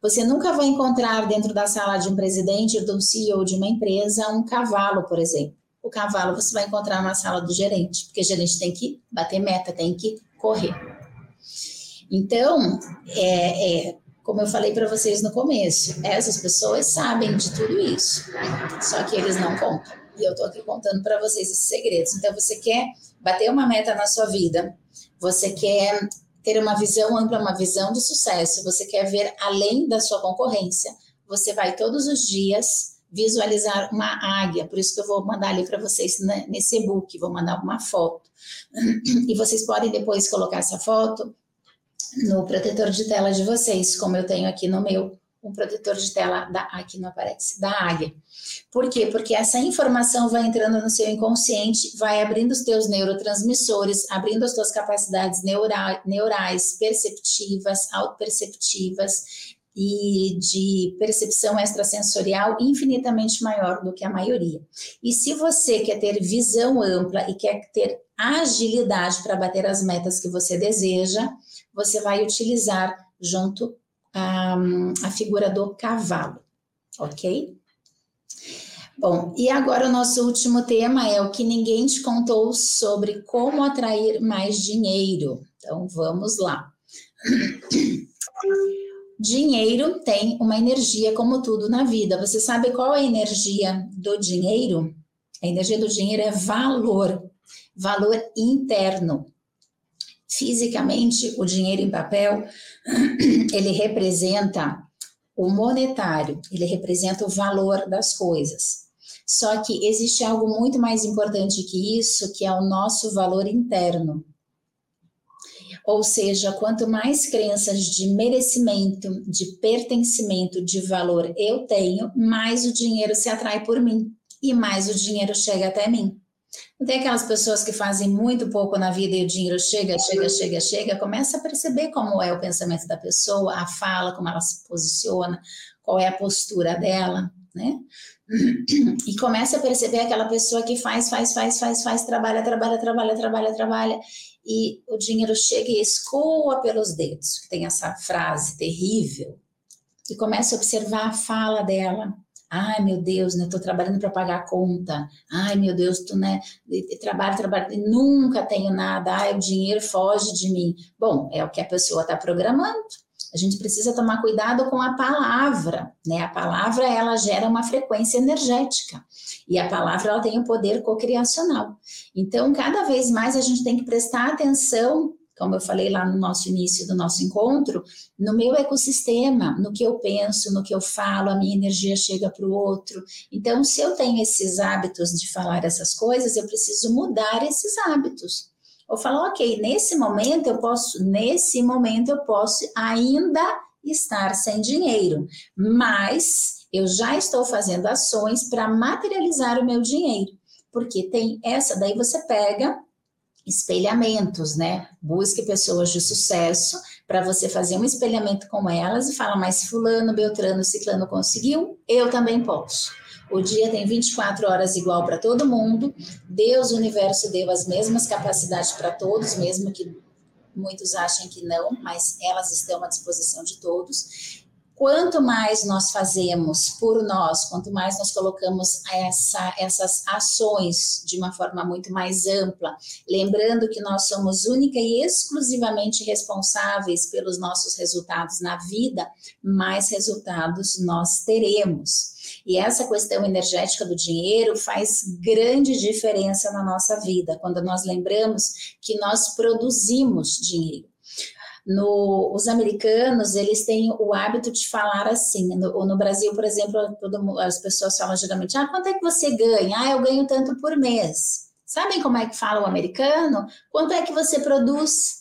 Você nunca vai encontrar dentro da sala de um presidente, de um CEO de uma empresa, um cavalo, por exemplo. O cavalo você vai encontrar na sala do gerente, porque o gerente tem que bater meta, tem que correr. Então, é, é como eu falei para vocês no começo, essas pessoas sabem de tudo isso, só que eles não contam. E eu estou aqui contando para vocês esses segredos. Então, você quer bater uma meta na sua vida, você quer ter uma visão ampla, uma visão de sucesso, você quer ver além da sua concorrência, você vai todos os dias visualizar uma águia, por isso que eu vou mandar ali para vocês né, nesse e-book, vou mandar uma foto. E vocês podem depois colocar essa foto no protetor de tela de vocês, como eu tenho aqui no meu, um protetor de tela da aqui não aparece, da águia. Por quê? Porque essa informação vai entrando no seu inconsciente, vai abrindo os teus neurotransmissores, abrindo as tuas capacidades neura, neurais, perceptivas, autoperceptivas e de percepção extrasensorial infinitamente maior do que a maioria. E se você quer ter visão ampla e quer ter agilidade para bater as metas que você deseja, você vai utilizar junto a, figura do cavalo, ok? Bom, e agora o nosso último tema é o que ninguém te contou sobre como atrair mais dinheiro. Então vamos lá. Dinheiro tem uma energia como tudo na vida. Você sabe qual é a energia do dinheiro? A energia do dinheiro é valor, valor interno. Fisicamente, o dinheiro em papel, ele representa o monetário, ele representa o valor das coisas. Só que existe algo muito mais importante que isso, que é o nosso valor interno. Ou seja, quanto mais crenças de merecimento, de pertencimento, de valor eu tenho, mais o dinheiro se atrai por mim e mais o dinheiro chega até mim. Não tem aquelas pessoas que fazem muito pouco na vida e o dinheiro chega, chega, chega, chega, começa a perceber como é o pensamento da pessoa, a fala, como ela se posiciona, qual é a postura dela, né? E começa a perceber aquela pessoa que faz, faz, faz, faz, faz, trabalha, trabalha, trabalha, trabalha, trabalha, e o dinheiro chega e escoa pelos dedos, tem essa frase terrível, e começa a observar a fala dela, Ai, meu Deus, né? Tô trabalhando para pagar a conta. Ai, meu Deus, tu, né? Trabalho, trabalho, nunca tenho nada. Ai, o dinheiro foge de mim. Bom, é o que a pessoa está programando. A gente precisa tomar cuidado com a palavra, né? A palavra ela gera uma frequência energética e a palavra ela tem o poder cocriacional. Então, cada vez mais a gente tem que prestar atenção como eu falei lá no nosso início do nosso encontro, no meu ecossistema, no que eu penso, no que eu falo, a minha energia chega para o outro. Então, se eu tenho esses hábitos de falar essas coisas, eu preciso mudar esses hábitos. Ou falar, ok, nesse momento eu posso, nesse momento eu posso ainda estar sem dinheiro, mas eu já estou fazendo ações para materializar o meu dinheiro. Porque tem essa, daí você pega espelhamentos, né? Busque pessoas de sucesso para você fazer um espelhamento com elas e fala, mas fulano, beltrano, ciclano conseguiu, eu também posso. O dia tem 24 horas igual para todo mundo. Deus, o universo deu as mesmas capacidades para todos, mesmo que muitos achem que não, mas elas estão à disposição de todos. Quanto mais nós fazemos por nós, quanto mais nós colocamos essa, essas ações de uma forma muito mais ampla, lembrando que nós somos única e exclusivamente responsáveis pelos nossos resultados na vida, mais resultados nós teremos. E essa questão energética do dinheiro faz grande diferença na nossa vida, quando nós lembramos que nós produzimos dinheiro. No, os americanos, eles têm o hábito de falar assim. No, no Brasil, por exemplo, todo, as pessoas falam geralmente: ah, quanto é que você ganha? Ah, eu ganho tanto por mês. Sabem como é que fala o americano? Quanto é que você produz?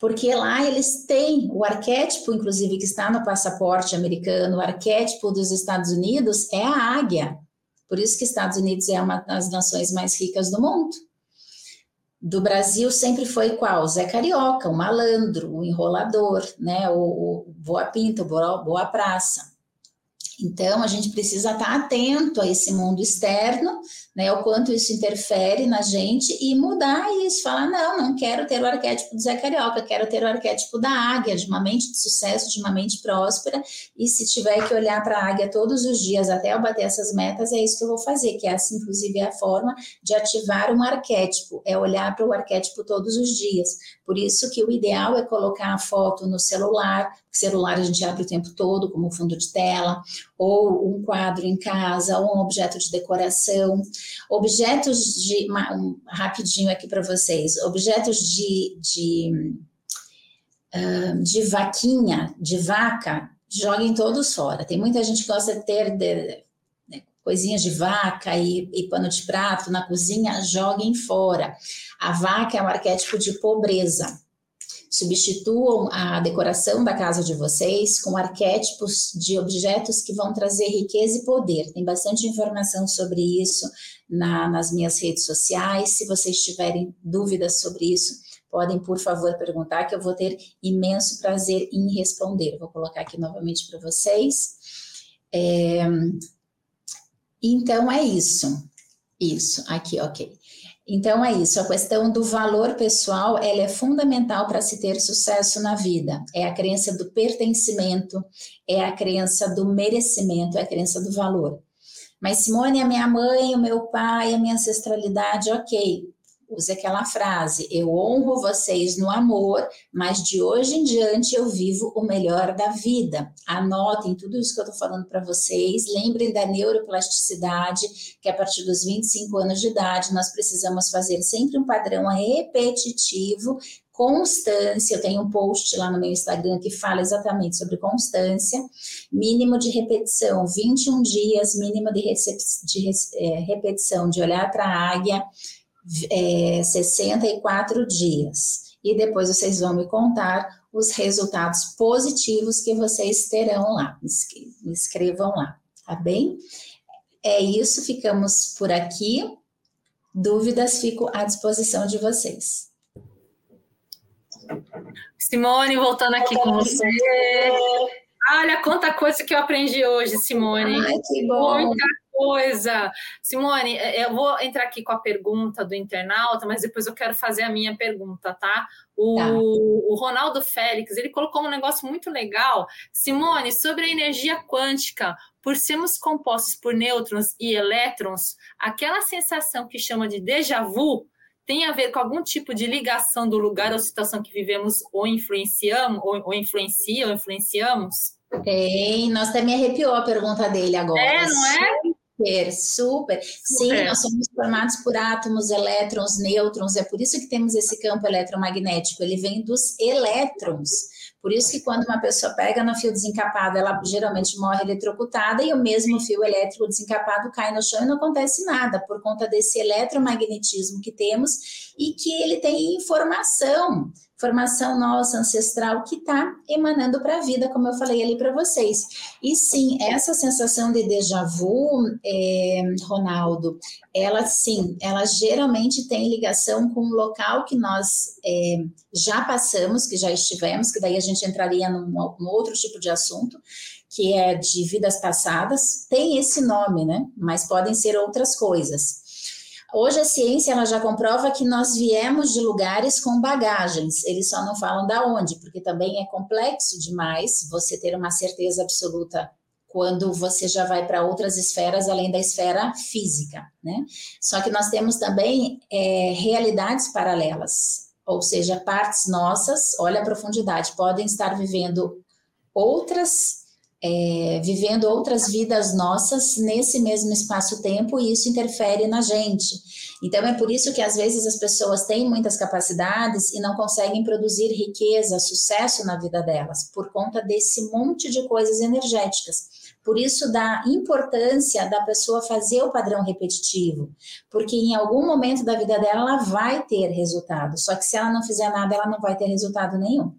Porque lá eles têm o arquétipo, inclusive, que está no passaporte americano, o arquétipo dos Estados Unidos é a águia. Por isso que Estados Unidos é uma das nações mais ricas do mundo do Brasil sempre foi qual? Zé Carioca, o malandro, o enrolador, né? O, o boa pinta, o boa, boa praça. Então, a gente precisa estar atento a esse mundo externo, né, o quanto isso interfere na gente e mudar isso, falar, não, não quero ter o arquétipo do Zé Carioca, quero ter o arquétipo da águia, de uma mente de sucesso, de uma mente próspera, e se tiver que olhar para a águia todos os dias até eu bater essas metas, é isso que eu vou fazer, que essa, inclusive, é a forma de ativar um arquétipo, é olhar para o arquétipo todos os dias. Por isso que o ideal é colocar a foto no celular, celular a gente abre o tempo todo como fundo de tela, ou um quadro em casa, ou um objeto de decoração, objetos de um, rapidinho aqui para vocês, objetos de, de, de vaquinha, de vaca, joguem todos fora. Tem muita gente que gosta de ter de, de, coisinhas de vaca e, e pano de prato na cozinha, joguem fora. A vaca é um arquétipo de pobreza Substituam a decoração da casa de vocês com arquétipos de objetos que vão trazer riqueza e poder. Tem bastante informação sobre isso na, nas minhas redes sociais. Se vocês tiverem dúvidas sobre isso, podem, por favor, perguntar, que eu vou ter imenso prazer em responder. Vou colocar aqui novamente para vocês. É, então, é isso. Isso, aqui, ok. Então é isso, a questão do valor pessoal, ela é fundamental para se ter sucesso na vida. É a crença do pertencimento, é a crença do merecimento, é a crença do valor. Mas Simone, a minha mãe, o meu pai, a minha ancestralidade, ok use aquela frase: Eu honro vocês no amor, mas de hoje em diante eu vivo o melhor da vida. Anotem tudo isso que eu estou falando para vocês. Lembrem da neuroplasticidade, que a partir dos 25 anos de idade nós precisamos fazer sempre um padrão repetitivo constância. Eu tenho um post lá no meu Instagram que fala exatamente sobre constância, mínimo de repetição, 21 dias, mínimo de, de é, repetição, de olhar para a águia, é, 64 dias. E depois vocês vão me contar os resultados positivos que vocês terão lá. Me escrevam lá, tá bem? É isso, ficamos por aqui. Dúvidas, fico à disposição de vocês. Simone, voltando aqui com você. Olha quanta coisa que eu aprendi hoje, Simone. Ai, que bom. Muita coisa. Simone, é, eu vou entrar aqui com a pergunta do internauta, mas depois eu quero fazer a minha pergunta, tá? O, tá. o Ronaldo Félix, ele colocou um negócio muito legal. Simone, sobre a energia quântica, por sermos compostos por nêutrons e elétrons, aquela sensação que chama de déjà vu tem a ver com algum tipo de ligação do lugar ou situação que vivemos ou influenciamos, ou, ou influencia ou influenciamos? Tem, nossa, até me arrepiou a pergunta dele agora. É, não é? Super, super. Sim, nós somos formados por átomos, elétrons, nêutrons, é por isso que temos esse campo eletromagnético, ele vem dos elétrons. Por isso que quando uma pessoa pega no fio desencapado, ela geralmente morre eletrocutada e o mesmo fio elétrico desencapado cai no chão e não acontece nada, por conta desse eletromagnetismo que temos e que ele tem informação formação nossa ancestral que está emanando para a vida, como eu falei ali para vocês. E sim, essa sensação de déjà vu, é, Ronaldo, ela sim, ela geralmente tem ligação com o local que nós é, já passamos, que já estivemos, que daí a gente entraria num, num outro tipo de assunto, que é de vidas passadas, tem esse nome, né? Mas podem ser outras coisas. Hoje a ciência ela já comprova que nós viemos de lugares com bagagens. Eles só não falam da onde, porque também é complexo demais você ter uma certeza absoluta quando você já vai para outras esferas além da esfera física, né? Só que nós temos também é, realidades paralelas, ou seja, partes nossas, olha a profundidade, podem estar vivendo outras é, vivendo outras vidas nossas nesse mesmo espaço-tempo e isso interfere na gente. Então é por isso que às vezes as pessoas têm muitas capacidades e não conseguem produzir riqueza, sucesso na vida delas, por conta desse monte de coisas energéticas. Por isso da importância da pessoa fazer o padrão repetitivo, porque em algum momento da vida dela ela vai ter resultado, só que se ela não fizer nada, ela não vai ter resultado nenhum.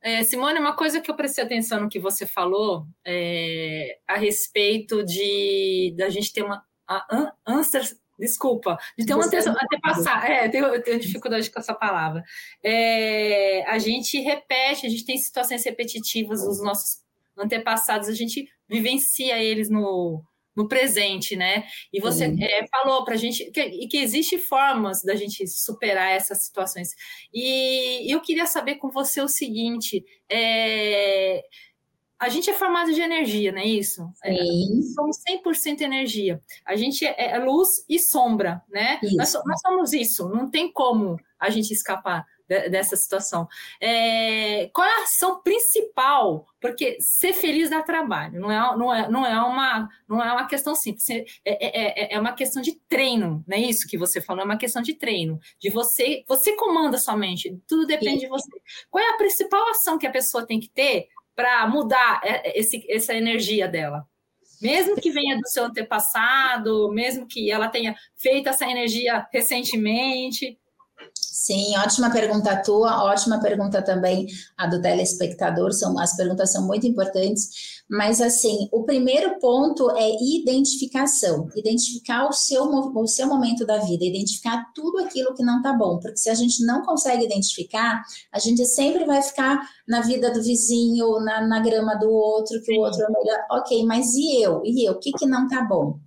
É, Simone, uma coisa que eu prestei atenção no que você falou é, a respeito de da gente ter uma a, answer, desculpa, de ter uma antepassar, é, tenho, eu tenho dificuldade com essa palavra. É, a gente repete, a gente tem situações repetitivas dos nossos antepassados, a gente vivencia eles no, no presente, né? E você uhum. é, falou para a gente que, que existe formas da gente superar essas situações. E eu queria saber com você o seguinte: é, a gente é formado de energia, não é isso? É, Sim. É, somos 100% energia. A gente é, é, luz e sombra, né? Nós, nós somos isso, não tem como a gente escapar dessa situação. É, qual é a ação principal? Porque ser feliz dá trabalho, não é, não é, não é, uma, não é uma questão simples, é, é, é, é uma questão de treino, não é isso que você falou, é uma questão de treino, de você, você comanda sua mente, tudo depende Sim. de você. Qual é a principal ação que a pessoa tem que ter para mudar esse, essa energia dela? mesmo que venha do seu antepassado, mesmo que ela tenha feito essa energia recentemente, Sim, ótima pergunta tua, ótima pergunta também a do telespectador, são, as perguntas são muito importantes, mas assim, o primeiro ponto é identificação, identificar o seu, o seu momento da vida, identificar tudo aquilo que não tá bom, porque se a gente não consegue identificar, a gente sempre vai ficar na vida do vizinho, na, na grama do outro, que o outro é melhor, ok, mas e eu? E eu? O que que não tá bom?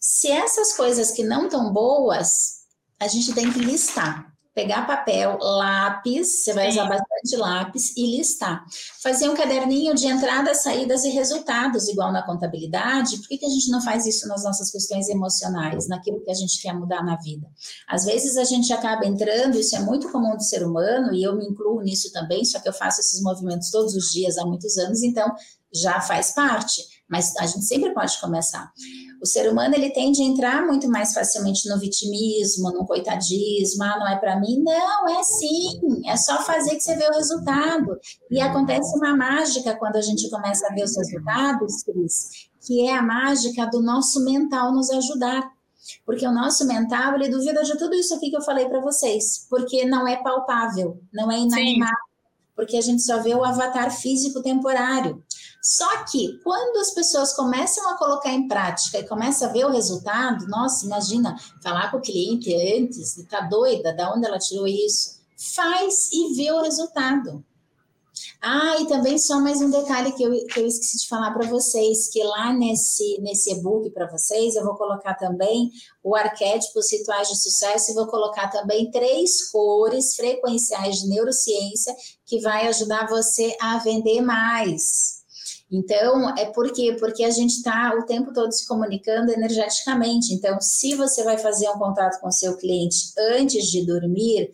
Se essas coisas que não tão boas, a gente tem que listar pegar papel, lápis, você vai usar bastante lápis e listar. Fazer um caderninho de entradas, saídas e resultados, igual na contabilidade. Por que, que a gente não faz isso nas nossas questões emocionais, naquilo que a gente quer mudar na vida? Às vezes a gente acaba entrando, isso é muito comum do ser humano, e eu me incluo nisso também, só que eu faço esses movimentos todos os dias há muitos anos, então já faz parte, mas a gente sempre pode começar. O ser humano ele tende a entrar muito mais facilmente no vitimismo, no coitadismo, ah, não é para mim, não, é sim, é só fazer que você vê o resultado. E acontece uma mágica quando a gente começa a ver os resultados, Cris, que é a mágica do nosso mental nos ajudar. Porque o nosso mental, ele duvida de tudo isso aqui que eu falei para vocês, porque não é palpável, não é inanimado, porque a gente só vê o avatar físico temporário. Só que quando as pessoas começam a colocar em prática e começam a ver o resultado, nossa, imagina falar com o cliente antes, tá doida, da onde ela tirou isso? Faz e vê o resultado. Ah, e também só mais um detalhe que eu, que eu esqueci de falar para vocês, que lá nesse, nesse e-book para vocês, eu vou colocar também o arquétipo os rituais de sucesso e vou colocar também três cores frequenciais de neurociência que vai ajudar você a vender mais. Então, é por quê? Porque a gente está o tempo todo se comunicando energeticamente. Então, se você vai fazer um contato com seu cliente antes de dormir,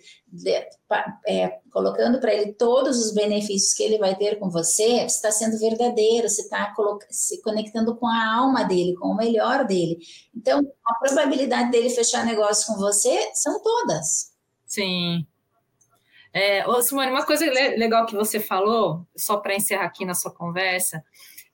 é, colocando para ele todos os benefícios que ele vai ter com você, você está sendo verdadeiro, você está se conectando com a alma dele, com o melhor dele. Então, a probabilidade dele fechar negócio com você são todas. Sim. É, ô, Simone, uma coisa legal que você falou, só para encerrar aqui na sua conversa,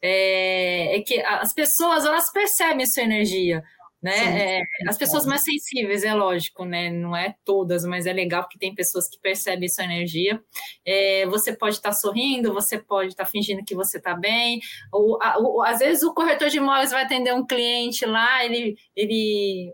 é, é, que as pessoas elas percebem sua energia, né? É, as pessoas mais sensíveis, é lógico, né? Não é todas, mas é legal porque tem pessoas que percebem sua energia. É, você pode estar tá sorrindo, você pode estar tá fingindo que você está bem. Ou, ou, às vezes o corretor de imóveis vai atender um cliente lá, ele, ele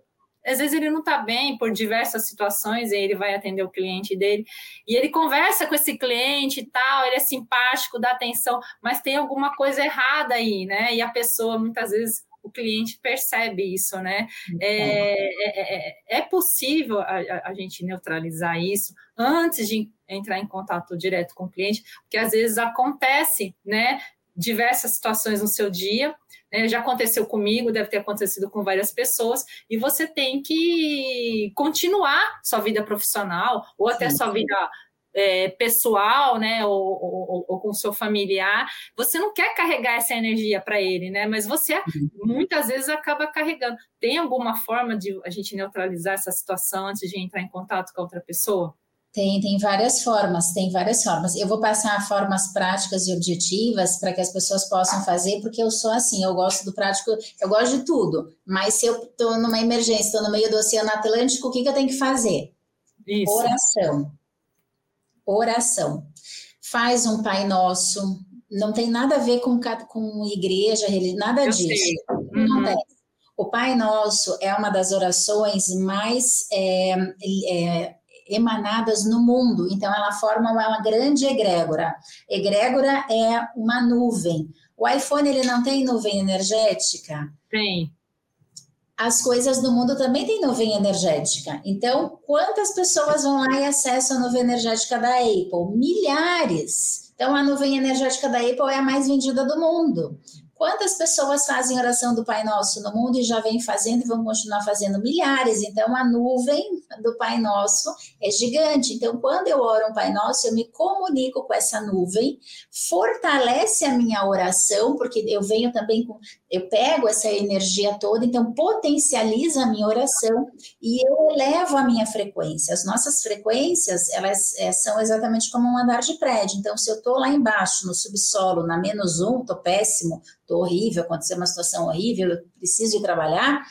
às vezes ele não está bem por diversas situações, e ele vai atender o cliente dele, e ele conversa com esse cliente e tal, ele é simpático, dá atenção, mas tem alguma coisa errada aí, né? E a pessoa muitas vezes o cliente percebe isso, né? É, é, é, é possível a, a, gente neutralizar isso antes de entrar em contato direto com o cliente, porque às vezes acontece, né? Diversas situações no seu dia, né, já aconteceu comigo, deve ter acontecido com várias pessoas, e você tem que continuar sua vida profissional ou até Sim. sua vida é, pessoal, né, ou, ou, ou, com seu familiar, você não quer carregar essa energia para ele, né? Mas você uhum. muitas vezes acaba carregando. Tem alguma forma de a gente neutralizar essa situação antes de entrar em contato com a outra pessoa? Tem, tem várias formas, tem várias formas. Eu vou passar formas práticas e objetivas para que as pessoas possam fazer, porque eu sou assim, eu gosto do prático, eu gosto de tudo. Mas se eu estou numa emergência, estou no meio do Oceano Atlântico, o que, que eu tenho que fazer? Isso. Oração oração. Faz um Pai Nosso, não tem nada a ver com, com igreja, nada Eu disso. Uhum. Não O Pai Nosso é uma das orações mais é, é, emanadas no mundo, então ela forma uma, grande egrégora. Egrégora é uma nuvem. O iPhone ele não tem nuvem energética? Tem as coisas do mundo também têm nuvem energética. Então, quantas pessoas vão lá e acessam a nuvem energética da Apple? Milhares. Então, a nuvem energética da Apple é a mais vendida do mundo. Quantas pessoas fazem oração do Pai Nosso no mundo e já vem fazendo e vão continuar fazendo milhares? Então, a nuvem do Pai Nosso é gigante. Então, quando eu oro um Pai Nosso, eu me comunico com essa nuvem, fortalece a minha oração, porque eu venho também com. Eu pego essa energia toda, então potencializa a minha oração e eu elevo a minha frequência. As nossas frequências, elas é, são exatamente como um andar de prédio. Então, se eu estou lá embaixo, no subsolo, na menos um, estou péssimo, estou horrível, aconteceu uma situação horrível, eu preciso de trabalhar,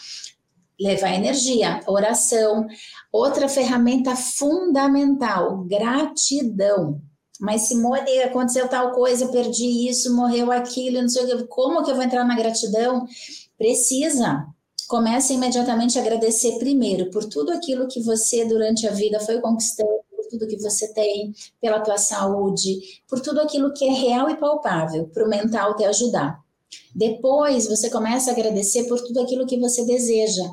levar energia, oração. Outra ferramenta fundamental, gratidão. Mas Simone, aconteceu tal coisa, perdi isso, morreu aquilo, não sei o que, como que eu vou entrar na gratidão? Precisa. Comece imediatamente a agradecer primeiro por tudo aquilo que você durante a vida foi conquistando, por tudo que você tem, pela tua saúde, por tudo aquilo que é real e palpável, para o mental te ajudar. Depois você começa a agradecer por tudo aquilo que você deseja.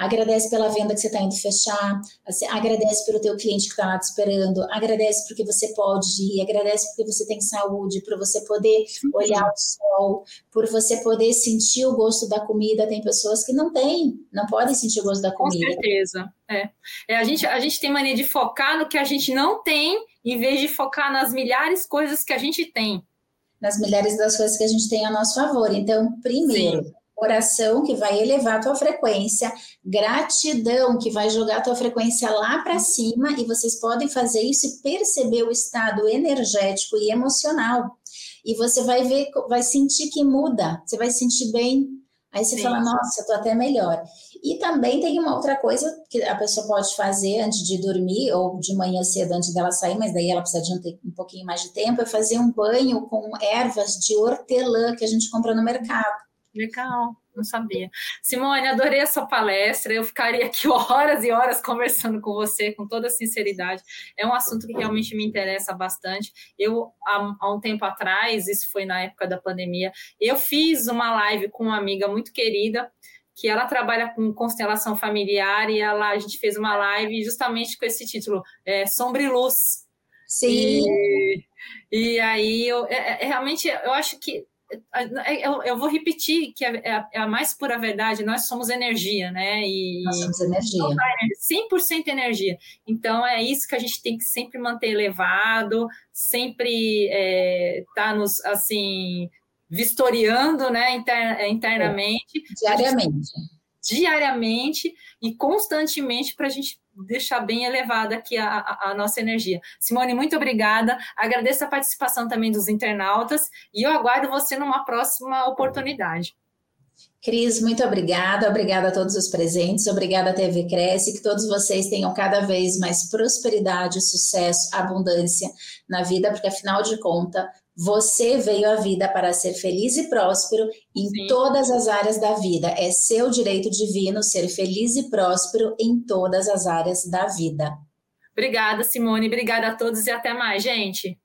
Agradece pela venda que você está indo fechar, agradece pelo teu cliente que está lá te esperando, agradece porque você pode ir, agradece porque você tem saúde, por você poder olhar o sol, por você poder sentir o gosto da comida. Tem pessoas que não têm, não podem sentir o gosto da comida. Com certeza. É. é a, gente, a gente tem mania de focar no que a gente não tem, em vez de focar nas milhares coisas que a gente tem nas milhares das coisas que a gente tem a nosso favor. Então, primeiro, Sim. oração que vai elevar a tua frequência, gratidão que vai jogar a tua frequência lá para cima e vocês podem fazer isso e perceber o estado energético e emocional. E você vai ver, vai sentir que muda, você vai sentir bem. Aí você Sim. fala, nossa, eu tô até melhor. E também tem uma outra coisa que a pessoa pode fazer antes de dormir ou de manhã cedo antes dela sair, mas daí ela precisa de um, um pouquinho mais de tempo, é fazer um banho com ervas de hortelã que a gente compra no mercado. Legal, não sabia. Simone, adorei a sua palestra. Eu ficaria aqui horas e horas conversando com você, com toda sinceridade. É um assunto que realmente me interessa bastante. Eu, há, há um tempo atrás, isso foi na época da pandemia, eu fiz uma live com uma amiga muito querida que ela trabalha com constelação familiar e ela, a gente fez uma live justamente com esse título, é, Sombra e Luz. Sim. E, e aí, eu, é, é, realmente, eu acho que eu, eu, vou repetir que é, a, é a, mais pura verdade, nós somos energia, né? E nós somos energia. 100% energia. Então, é isso que a gente tem que sempre manter elevado, sempre é, tá nos, assim, vistoriando né, inter, internamente. Diariamente. Diariamente e constantemente para a gente deixar bem elevada aqui a, a, nossa energia. Simone, muito obrigada. Agradeço a participação também dos internautas e eu aguardo você numa próxima oportunidade. Cris, muito obrigada. Obrigada a todos os presentes. Obrigada, TV Cresce. Que todos vocês tenham cada vez mais prosperidade, sucesso, abundância na vida, porque afinal de contas, você veio à vida para ser feliz e próspero em Sim. todas as áreas da vida. É seu direito divino ser feliz e próspero em todas as áreas da vida. Obrigada, Simone. Obrigada a todos e até mais, gente.